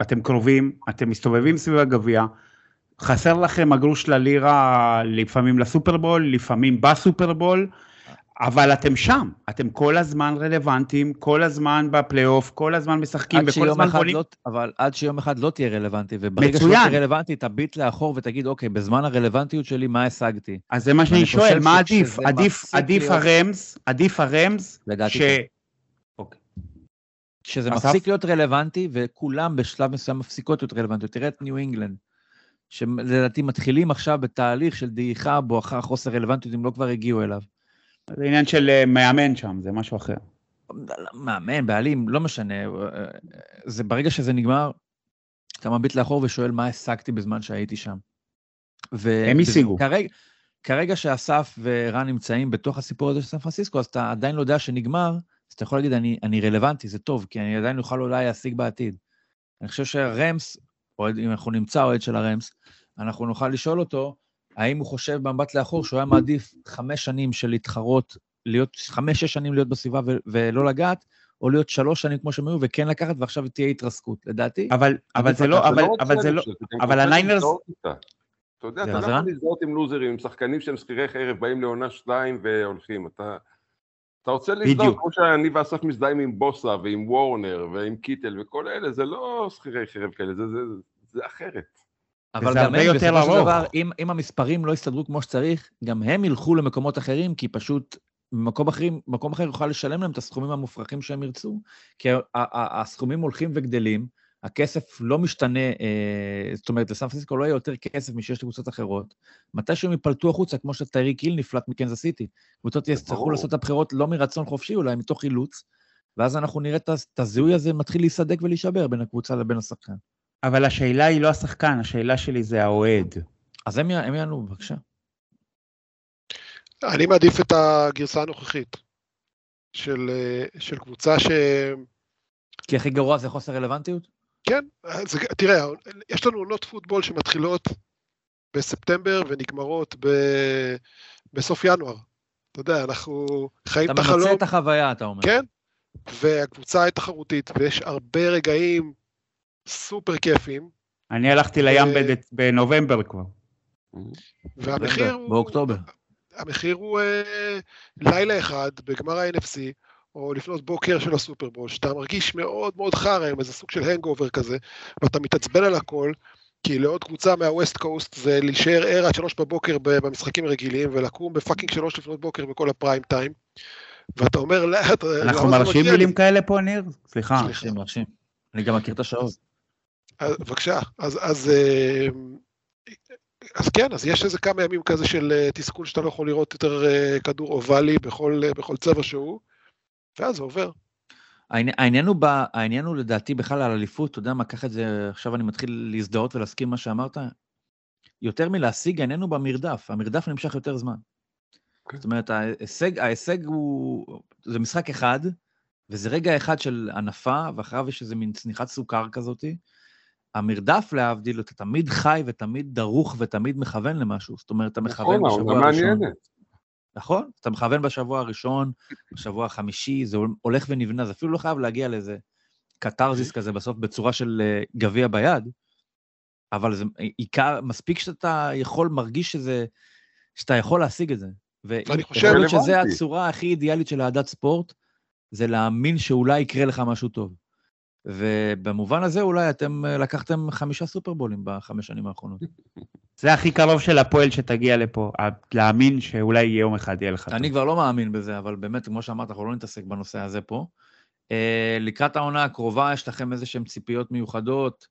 אתם קרובים, אתם מסתובבים סביב הגביע, חסר לכם הגרוש ללירה לפעמים לסופרבול, לפעמים בסופרבול, אבל אתם שם, אתם כל הזמן רלוונטיים, כל הזמן בפלייאוף, כל הזמן משחקים, וכל הזמן בונים... לא, אבל עד שיום אחד לא תהיה רלוונטי, וברגע שלא תהיה רלוונטי, תביט לאחור ותגיד, אוקיי, בזמן הרלוונטיות שלי, מה השגתי? אז זה מה שאני שואל, מה עדיף? עדיף, עדיף. הרמס, עדיף הרמס, ש... כן. אוקיי. שזה אסף? מפסיק להיות רלוונטי, וכולם בשלב מסוים מפסיקות להיות רלוונטיות. תראה את ניו אינגלנד, שלדעתי מתחילים עכשיו בתהליך של דעיכה, בואכה חוסר רלוונטיות, אם לא כבר הגיעו אליו. זה עניין של אה, מאמן שם, זה משהו אחר. מאמן, בעלים, לא משנה. אה, זה ברגע שזה נגמר, אתה מביט לאחור ושואל מה השגתי בזמן שהייתי שם. ו... הם השיגו. כרגע, כרגע שאסף ורן נמצאים בתוך הסיפור הזה של סן פרנסיסקו, אז אתה עדיין לא יודע שנגמר, אז אתה יכול להגיד, אני, אני רלוונטי, זה טוב, כי אני עדיין אוכל אולי להשיג בעתיד. אני חושב שהרמס, או אם אנחנו נמצא אוהד של הרמס, אנחנו נוכל לשאול אותו, האם הוא חושב במבט לאחור שהוא היה מעדיף חמש שנים של להתחרות, להיות חמש-שש שנים להיות בסביבה ו- ולא לגעת, או להיות שלוש שנים כמו שהם היו וכן לקחת, ועכשיו תהיה התרסקות, לדעתי. אבל, אבל זה לא, אבל, אבל זה לא, אבל הניינרס... אתה יודע, אתה לא יכול להזדהות עם לוזרים, עם שחקנים שהם שכירי חרב, באים לעונה שתיים והולכים. אתה, אתה רוצה להזדהות, כמו שאני ואסף מזדהים עם בוסה ועם וורנר ועם קיטל וכל אלה, זה לא שכירי חרב כאלה, זה, זה, זה אחרת. אבל גם הם, בסופו של דבר, אם, אם המספרים לא יסתדרו כמו שצריך, גם הם ילכו למקומות אחרים, כי פשוט במקום אחרים, מקום אחר יוכל לשלם להם את הסכומים המופרכים שהם ירצו. כי הסכומים הולכים וגדלים, הכסף לא משתנה, אה, זאת אומרת, לסן פרנסיסקו לא יהיה יותר כסף משיש לקבוצות אחרות. מתי שהם ייפלטו החוצה, כמו שטיירי קיל נפלט מקנזס סיטי. קבוצות יצטרכו לעשות את הבחירות לא מרצון חופשי, אולי מתוך אילוץ, ואז אנחנו נראה את הזיהוי הזה מתחיל להיסדק ולהישבר בין הקבוצה לבין השחקן. אבל השאלה היא לא השחקן, השאלה שלי זה האוהד. אז הם, הם יענו, בבקשה. אני מעדיף את הגרסה הנוכחית של, של קבוצה ש... כי הכי גרוע זה חוסר רלוונטיות? כן, זה, תראה, יש לנו עונות פוטבול שמתחילות בספטמבר ונגמרות ב, בסוף ינואר. אתה יודע, אנחנו חיים את החלום. אתה ממצה את החוויה, אתה אומר. כן, והקבוצה היא תחרותית, ויש הרבה רגעים סופר כיפים. אני הלכתי לים בנובמבר כבר. והמחיר הוא... באוקטובר. המחיר הוא אה, לילה אחד בגמר ה-NFC, או לפנות בוקר של הסופרבול, שאתה מרגיש מאוד מאוד חרא עם איזה סוג של הנגאובר כזה, ואתה מתעצבן על הכל, כי לאהוד קבוצה מה West Coast זה להישאר ער עד שלוש בבוקר במשחקים רגילים, ולקום ב fucking שלוש לפנות בוקר בכל ה prime time, ואתה אומר, לא, אנחנו מרשים מילים כאלה פה, ניר? סליחה. מרשים, מרשים. אני גם מכיר את השעות. בבקשה, אז, אז, אה, אז כן, אז יש איזה כמה ימים כזה של אה, תסכול שאתה לא יכול לראות יותר אה, כדור אובלי בכל, בכל צבע שהוא, ואז זה עובר. העניין הוא, ב, העניין הוא לדעתי בכלל על אליפות, אתה יודע מה, קח את זה, עכשיו אני מתחיל להזדהות ולהסכים מה שאמרת. יותר מלהשיג, העניין הוא במרדף, המרדף נמשך יותר זמן. Okay. אוקיי. זאת אומרת, ההישג, ההישג הוא, זה משחק אחד, וזה רגע אחד של הנפה, ואחריו יש איזה מין צניחת סוכר כזאתי. המרדף להבדיל, אתה תמיד חי ותמיד דרוך ותמיד מכוון למשהו. זאת אומרת, אתה מכוון נכון, בשבוע הראשון. נכון, אתה מכוון בשבוע הראשון, בשבוע החמישי, זה הולך ונבנה, זה אפילו לא חייב להגיע לאיזה קתרזיס כזה בסוף בצורה של אה, גביע ביד, אבל זה עיקר, מספיק שאתה יכול, מרגיש שזה, שאתה יכול להשיג את זה. ואני חושב... יכול להיות שזו הצורה הכי אידיאלית של אהדת ספורט, זה להאמין שאולי יקרה לך משהו טוב. ובמובן הזה אולי אתם אה, לקחתם חמישה סופרבולים בחמש שנים האחרונות. זה הכי קרוב של הפועל שתגיע לפה, להאמין שאולי יום אחד יהיה לך. אני כבר לא מאמין בזה, אבל באמת, כמו שאמרת, אנחנו לא נתעסק בנושא הזה פה. Uh, לקראת העונה הקרובה, יש לכם איזה שהן ציפיות מיוחדות?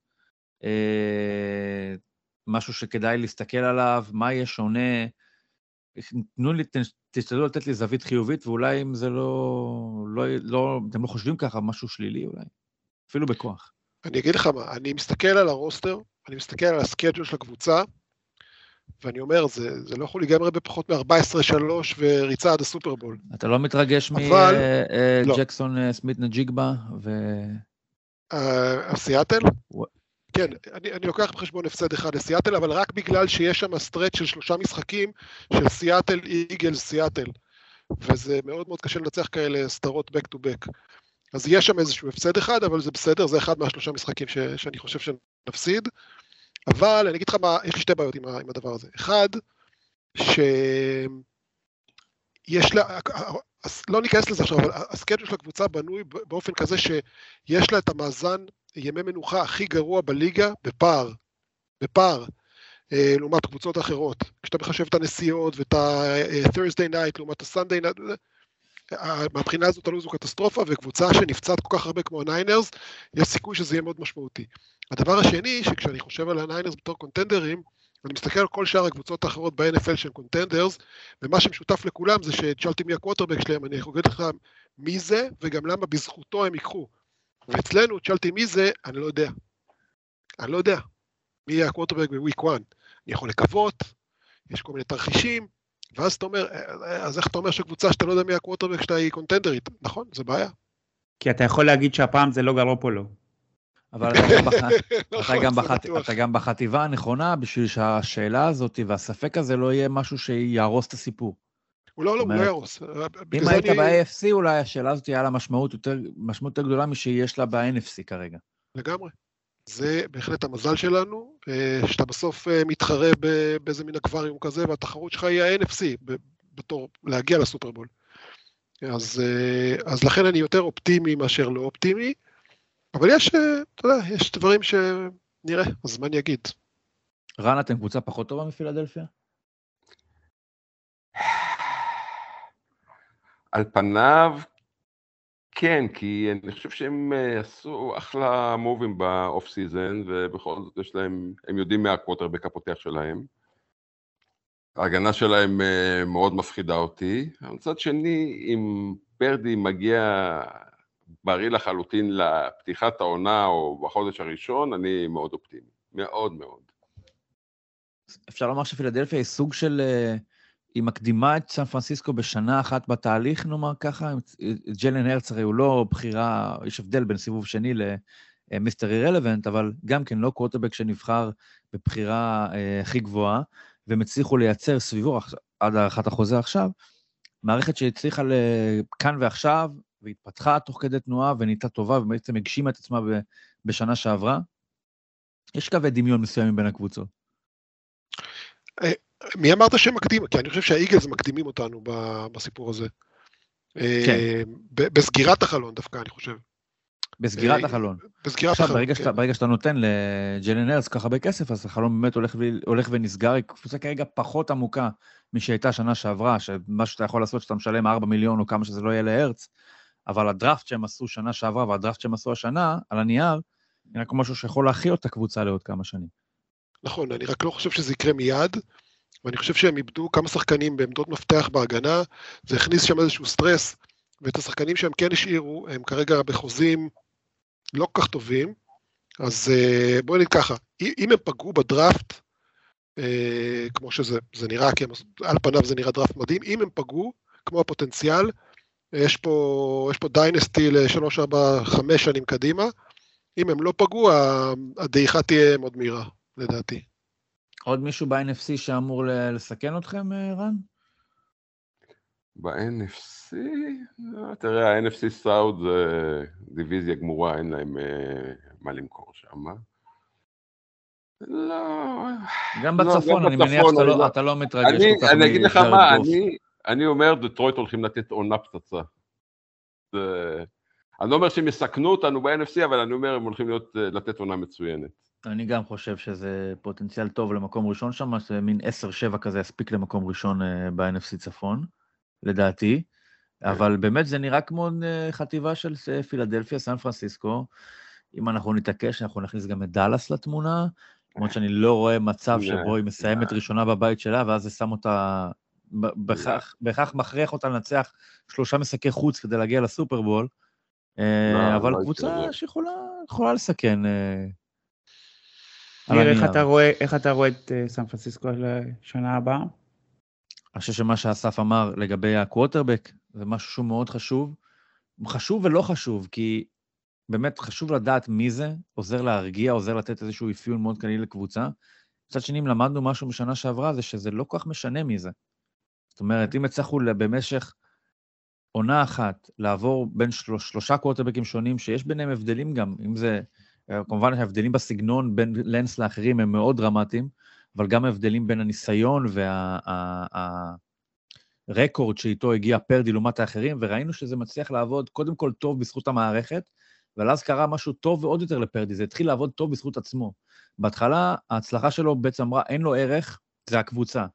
משהו שכדאי להסתכל עליו? מה יהיה שונה? תנו לי, תשתדלו לתת לי זווית חיובית, ואולי אם זה לא, לא, לא, אתם לא חושבים ככה, משהו שלילי אולי, אפילו בכוח. אני אגיד לך מה, אני מסתכל על ה roster, אני מסתכל על ה schedule של הקבוצה, ואני אומר, זה, זה לא יכול להיגמר בפחות מ-14-3 וריצה עד הסופרבול. אתה לא מתרגש מג'קסון לא. סמית נג'יגבה ו... סיאטל? כן, אני, אני לוקח בחשבון הפסד אחד לסיאטל, אבל רק בגלל שיש שם stretch של שלושה משחקים של סיאטל, איגלס, סיאטל. וזה מאוד מאוד קשה לנצח כאלה סדרות back to back. אז יש שם איזשהו הפסד אחד, אבל זה בסדר, זה אחד מהשלושה משחקים ש, שאני חושב שנפסיד. אבל אני אגיד לך מה, יש לי שתי בעיות עם, עם הדבר הזה. אחד, שיש לה, לא ניכנס לזה עכשיו, אבל הסקייג'ל של הקבוצה בנוי באופן כזה שיש לה את המאזן ימי מנוחה הכי גרוע בליגה בפער, בפער, אה, לעומת קבוצות אחרות. כשאתה מחשב את הנסיעות ואת ה-Thursday night לעומת ה-Sunday night, מהבחינה הזאת הלו"ז הוא קטסטרופה, וקבוצה שנפצעת כל כך הרבה כמו הניינרס, יש סיכוי שזה יהיה מאוד משמעותי. הדבר השני, שכשאני חושב על הניינרס בתור קונטנדרים, אני מסתכל על כל שאר הקבוצות האחרות ב-NFL שהן contenders, ומה שמשותף לכולם זה שתשאלתי מי הקווטרבק שלהם, אני אגיד לך מי זה, וגם למה בזכותו הם ייקחו. ואצלנו, תשאלתי מי זה, אני לא יודע. אני לא יודע. מי יהיה ה quarterback ב week 1. אני יכול לקוות, יש כל מיני תרחישים, ואז אתה אומר, אז איך אתה אומר שקבוצה שאתה לא יודע מי הקווטרבק שאתה היא קונטנדרית? נכון, זה בעיה. כי אתה יכול להגיד שהפעם זה לא גרופולו. אבל אתה גם, בח... נכון, אתה, גם בחטיבה הנכונה בשביל שהשאלה הזאת והספק הזה לא יהיה משהו שיהרוס את הסיפור. הוא לא, לא, הוא לא יהרוס. אם היית. ב-AFC אולי השאלה הזאת היה לה משמעות יותר גדולה משיש לה ב-NFC כרגע. לגמרי. זה בהחלט המזל שלנו, אה, שאתה בסוף אה, מתחרה באיזה מין אקווריום כזה, והתחרות שלך היא ה-NFC, בתור להגיע לסופרבול. אז, אה, אז לכן אני יותר אופטימי מאשר לא אופטימי, אבל יש, אתה יודע, יש דברים שנראה, אני אגיד? רן, אתם קבוצה פחות טובה מפילדלפיה? על פניו, כן, כי אני חושב שהם אה, עשו אחלה מובים ב off season, ובכל זאת יש להם, הם יודעים מה הקווטרבק הפותח שלהם. ההגנה שלהם אה, מאוד מפחידה אותי. מצד שני, אם פורדי מגיע בריא לחלוטין לפתיחת העונה או בחודש הראשון, אני מאוד אופטימי. מאוד מאוד. אפשר לומר שפילדלפיה היא סוג של אה, היא מקדימה את סן פרנסיסקו בשנה אחת בתהליך, נאמר ככה. ג'לן הרץ הרי הוא לא בחירה, יש הבדל בין סיבוב שני למיסטר אירלוונט, אבל גם כן לא קווטרבק שנבחר בבחירה אה, הכי גבוהה, והם הצליחו לייצר סביבו, עד הארכת החוזה עכשיו, מערכת שהצליחה לכאן ועכשיו, והתפתחה תוך כדי תנועה, ונהייתה טובה, ובעצם הגשימה את עצמה בשנה שעברה. יש קווי דמיון מסוימים בין הקבוצות. מי אמרת שהם מקדימים? כי אני חושב שהאיגלס מקדימים אותנו בסיפור הזה. כן. אה, בסגירת החלון דווקא, אני חושב. בסגירת אה, החלון. בסגירת החלון, ברגע, כן. שאתה, ברגע שאתה נותן לג'לן ארץ כל כך הרבה כסף, אז החלון באמת הולך, הולך ונסגר, היא קבוצה כרגע פחות עמוקה משהייתה שנה שעברה, שמה שאתה יכול לעשות, שאתה משלם 4 מיליון או כמה שזה לא יהיה להרץ, אבל הדראפט שהם עשו שנה שעברה והדראפט שהם עשו השנה, על הנייר, נראה כמו משהו שיכול להכיל את הקבוצה לעוד כמה שנים. נכון, אני רק לא חושב שזה יקרה מיד. ואני חושב שהם איבדו כמה שחקנים בעמדות מפתח בהגנה, זה הכניס שם איזשהו סטרס, ואת השחקנים שהם כן השאירו, הם כרגע בחוזים לא כל כך טובים, אז אה, בואי נגיד ככה, אם הם פגעו בדראפט, אה, כמו שזה נראה, כי על פניו זה נראה דראפט מדהים, אם הם פגעו, כמו הפוטנציאל, יש פה, יש פה dynasty לשלוש, ארבע, חמש שנים קדימה, אם הם לא פגעו, הדעיכה תהיה מאוד מהירה, לדעתי. עוד מישהו ב-NFC שאמור לסכן אתכם, אה, רן? ב-NFC? אה, תראה, ה-NFC South זה דיוויזיה גמורה, אין להם אה, מה למכור שם. לא... גם לא, בצפון, אני מניח שאתה לא, לא, לא מתרגש כל כך אני אגיד לך מה, אני, אומר, דטרויט הולכים לתת עונה פצצה. אני לא אומר שהם יסכנו אותנו ב-NFC, אבל אני אומר, הם הולכים לתת עונה מצוינת. אני גם חושב שזה פוטנציאל טוב למקום ראשון שם, מין 10-7 כזה יספיק למקום ראשון אה, ב-NFC צפון, לדעתי. כן. אבל באמת זה נראה כמו אה, חטיבה של אה, פילדלפיה, סן פרנסיסקו. אם אנחנו נתעקש, אנחנו נכניס גם את דאלאס לתמונה, למרות שאני לא רואה מצב שבו היא מסיימת ראשונה בבית שלה, ואז זה שם אותה בכך מכריח אותה לנצח שלושה משחקי חוץ כדי להגיע לסופרבול, אה, לא, אבל לא קבוצה. שיכולה יכולה לסכן. ניר, איך. אתה רואה- איך אתה רואה את אה, סן פרנסיסקו לשנה הבאה? אני חושב שמה שאסף אמר לגבי הקווטרבק, זה משהו שהוא מאוד חשוב. חשוב ולא חשוב, כי באמת חשוב לדעת מי זה, עוזר להרגיע, עוזר לתת איזשהו אפיון מאוד כללי לקבוצה. מצד שני, אם למדנו משהו בשנה שעברה, זה שזה לא כל כך משנה מי זה. זאת אומרת, אם הצלחנו במשך עונה אחת לעבור בין שלוש, שלושה קווטרבקים שונים, שיש ביניהם הבדלים גם, אם זה, כמובן ההבדלים בסגנון בין לנס לאחרים הם מאוד דרמטיים, אבל גם ההבדלים בין הניסיון והרקורד שאיתו הגיע פרדי לעומת האחרים, וראינו שזה מצליח לעבוד קודם כל טוב בזכות המערכת, אבל אז קרה משהו טוב ועוד יותר לפרדי, זה התחיל לעבוד טוב בזכות עצמו. בהתחלה, ההצלחה שלו בעצם אמרה, אין לו ערך, זה הקבוצה.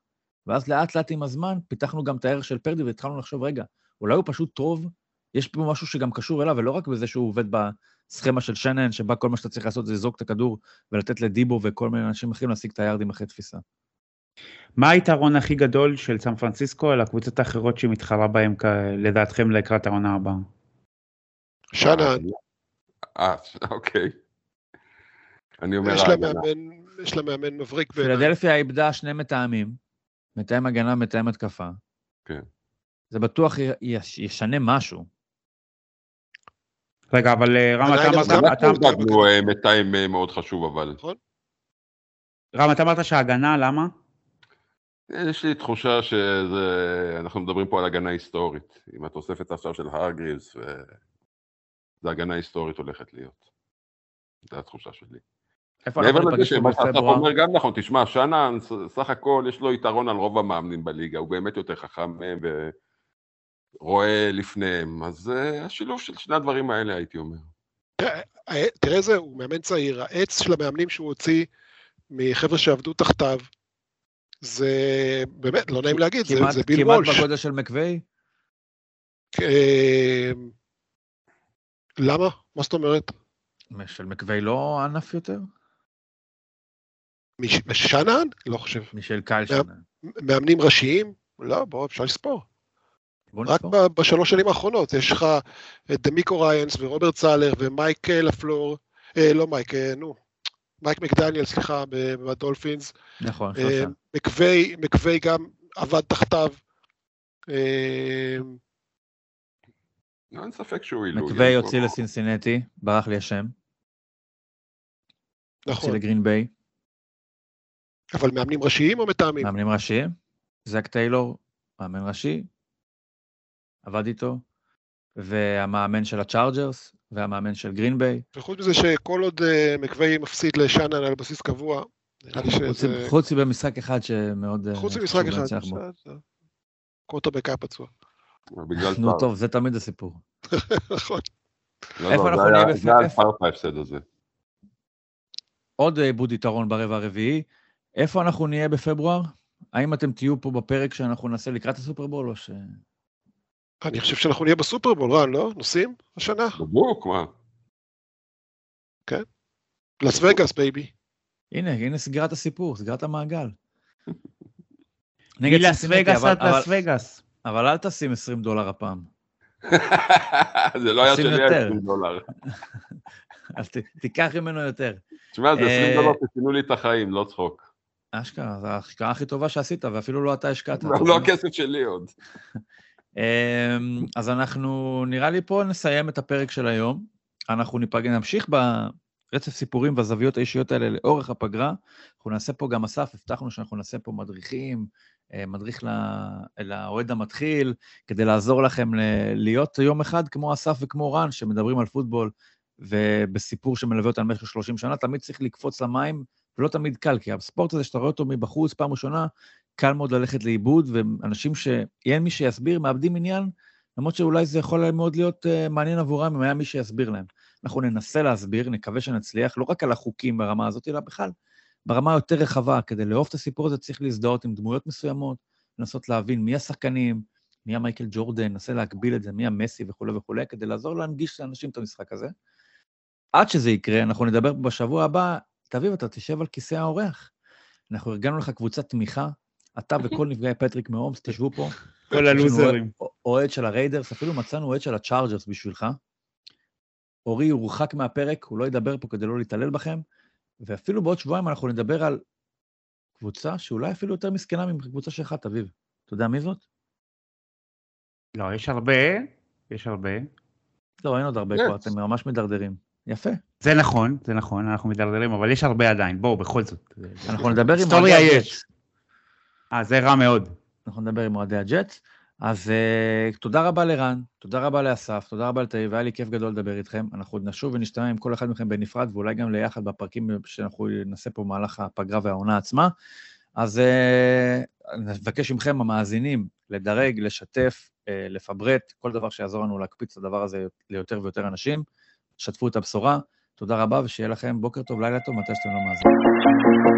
ואז לאט לאט עם הזמן, פיתחנו גם את הערך של פרדי והתחלנו לחשוב, רגע, אולי הוא פשוט טוב, יש פה משהו שגם קשור אליו, ולא רק בזה שהוא עובד בסכמה של שנן, שבה כל מה שאתה צריך לעשות זה לזרוק את הכדור ולתת לדיבו וכל מיני אנשים אחרים להשיג את היארדים אחרי תפיסה. מה היתרון הכי גדול של סן פרנסיסקו על הקבוצות האחרות שהיא מתחרה בהן כ- לדעתכם לקראת העונה הבאה? שנן, אה, אוקיי. אני אומר יש לה. מאמן, יש לה מאמן מבריק בעיניי. פילדלפיה איבדה שני מתאמים, מתאם הגנה, מתאם התקפה. כן. זה בטוח ישנה משהו. רגע, אבל אה, רם, אתה אמרת, גם אתה- אנחנו- איבדנו אה, מתאם אה, מאוד חשוב, אבל רם, אתה אמרת שההגנה, למה? יש לי תחושה שזה, אנחנו מדברים פה על הגנה היסטורית. עם התוספת עכשיו של הארגריבס, ו... זה הגנה היסטורית הולכת להיות. זו התחושה שלי. מעבר לזה שמה שאתה? אומר גם נכון, תשמע, שנן, ס- סך הכל יש לו יתרון על רוב המאמנים בליגה, הוא באמת יותר חכם מהם ורואה לפניהם, אז אה, השילוב של שני הדברים האלה הייתי אומר. הע- תראה איזה, הוא מאמן צעיר, העץ של המאמנים שהוא הוציא מחבר'ה שעבדו תחתיו, זה באמת, לא נעים להגיד, זה, כמעט- זה ביל כמעט וולש. בגודל של מקווי? אה, למה? מה זאת אומרת? של מקווי לא ענף יותר? מש- משנן? לא חושב. משל לא. שנן. מאמנים ראשיים? לא, בוא, אפשר לספור. רק. ב- בשלוש שנים האחרונות, יש לך את דמיקו ריינס ורוברט סלר ומייק אה, לפלור, אה, לא מייק, אה, נו, מייק מקדניאל, סליחה, בדולפינס. נכון, אה, שלושה. מקווי, מקווי גם עבד תחתיו. אה, לא, אין ספק שהוא עילוי. מקווי הוציא לסינסינטי, ברח לי השם. הוציא נכון, לגרין ביי, אבל מאמנים ראשיים או מתאמים? מאמנים ראשיים. זק טיילור, מאמן ראשי, עבד איתו. והמאמן של הצ'ארג'רס, והמאמן של גרין ביי. וחוץ מזה שכל עוד אה, מקווי מפסיד לשאנן על בסיס קבוע, נראה לי חוץ- שזה... חוץ במשחק אחד שמאוד... אה, חוץ ממשחק אחד. קווטרבק היה פצוע. נו. טוב, זה תמיד הסיפור. נכון. לא, איפה לא, אנחנו נהיה זה היה ההפסד הזה. עוד עיבוד יתרון ברבע הרביעי. איפה אנחנו נהיה בפברואר? האם אתם תהיו פה בפרק שאנחנו נעשה לקראת הסופרבול, או ש... אני חושב שאנחנו נהיה בסופרבול, רן, לא? נוסעים השנה? בדיוק, מה? לס וגאס, baby. הנה, הנה סגירת הסיפור, סגירת המעגל. נגד מלאס סינסינטי, וגאס עד לס וגאס. אבל אל תשים 20 דולר הפעם. זה לא היה שלי יותר. 20 דולר. אז ת- תיקח ממנו יותר. תשמע, זה 20 אה, דולר ששינו לי את החיים, לא צחוק. אשכרה, זו ההשקעה הכי טובה שעשית, ואפילו לא אתה השקעת. לא יודע? הכסף שלי עוד. אמ, אז אנחנו, נראה לי פה נסיים את הפרק של היום. אנחנו ניפגש, נמשיך ברצף סיפורים והזוויות האישיות האלה לאורך הפגרה. אנחנו נעשה פה גם אסף, הבטחנו שאנחנו נעשה פה מדריכים, אה, מדריך לאוהד המתחיל, כדי לעזור לכם ל- להיות יום אחד כמו אסף וכמו רן, שמדברים על פוטבול, ובסיפור שמלווה אותנו במשך 30 שנה, תמיד צריך לקפוץ למים, ולא תמיד קל, כי הספורט הזה שאתה רואה אותו מבחוץ פעם ראשונה, קל מאוד ללכת לאיבוד, ואנשים שאין מי שיסביר, מאבדים עניין, למרות שאולי זה יכול מאוד להיות uh, מעניין עבורם אם היה מי שיסביר להם. אנחנו ננסה להסביר, נקווה שנצליח, לא רק על החוקים ברמה הזאת, אלא בכלל ברמה יותר רחבה. כדי לאהוב את הסיפור הזה צריך להזדהות עם דמויות מסוימות, לנסות להבין מי השחקנים, מי המייקל ג'ורדן, ננסה להקביל את זה, מי המסי וכולי וכולי, כדי לעזור להנגיש לאנשים את המשחק הזה. עד שזה יקרה, אנחנו נדבר בשבוע הבא, תביב, אתה תשב על כיסא האורח. אנחנו ארגנו לך קבוצת תמיכה, אתה וכל נפגעי פטריק מהומס, תשבו פה. כל הלוזרים. אוהד של הריידרס, אפילו מצאנו אוהד של הצ'ארג'רס בשבילך. אורי יורחק מהפרק, הוא לא ידבר פה כדי לא להתעלל בכם, ואפילו בעוד שבועיים אנחנו נדבר על קבוצה שאולי אפילו יותר מסכנה מקבוצה שלך, תביב. אתה יודע מי זאת? לא, יש הרבה, יש הרבה. לא, אין עוד הרבה כבר, אתם ממש מדרדרים. יפה. זה נכון, זה נכון, אנחנו מדרדרים, אבל יש הרבה עדיין, בואו, בכל זאת. אנחנו נדבר עם אוהדי הג'אטס. אה, זה רע מאוד. אנחנו נדבר עם אוהדי הג'אטס. אז uh, תודה רבה לרן, תודה רבה לאסף, תודה רבה לתאי, והיה לי כיף גדול לדבר איתכם. אנחנו נשוב ונשתמע עם כל אחד מכם בנפרד, ואולי גם ליחד בפרקים שאנחנו נעשה פה במהלך הפגרה והעונה עצמה. אז uh, נבקש מכם, המאזינים, לדרג, לשתף, uh, לפברט, כל דבר שיעזור לנו להקפיץ את הדבר הזה ליותר ויותר אנשים. שתפו את הבשורה. תודה רבה, ושיהיה לכם בוקר טוב, לילה טוב, מתי שאתם לא מאזינים.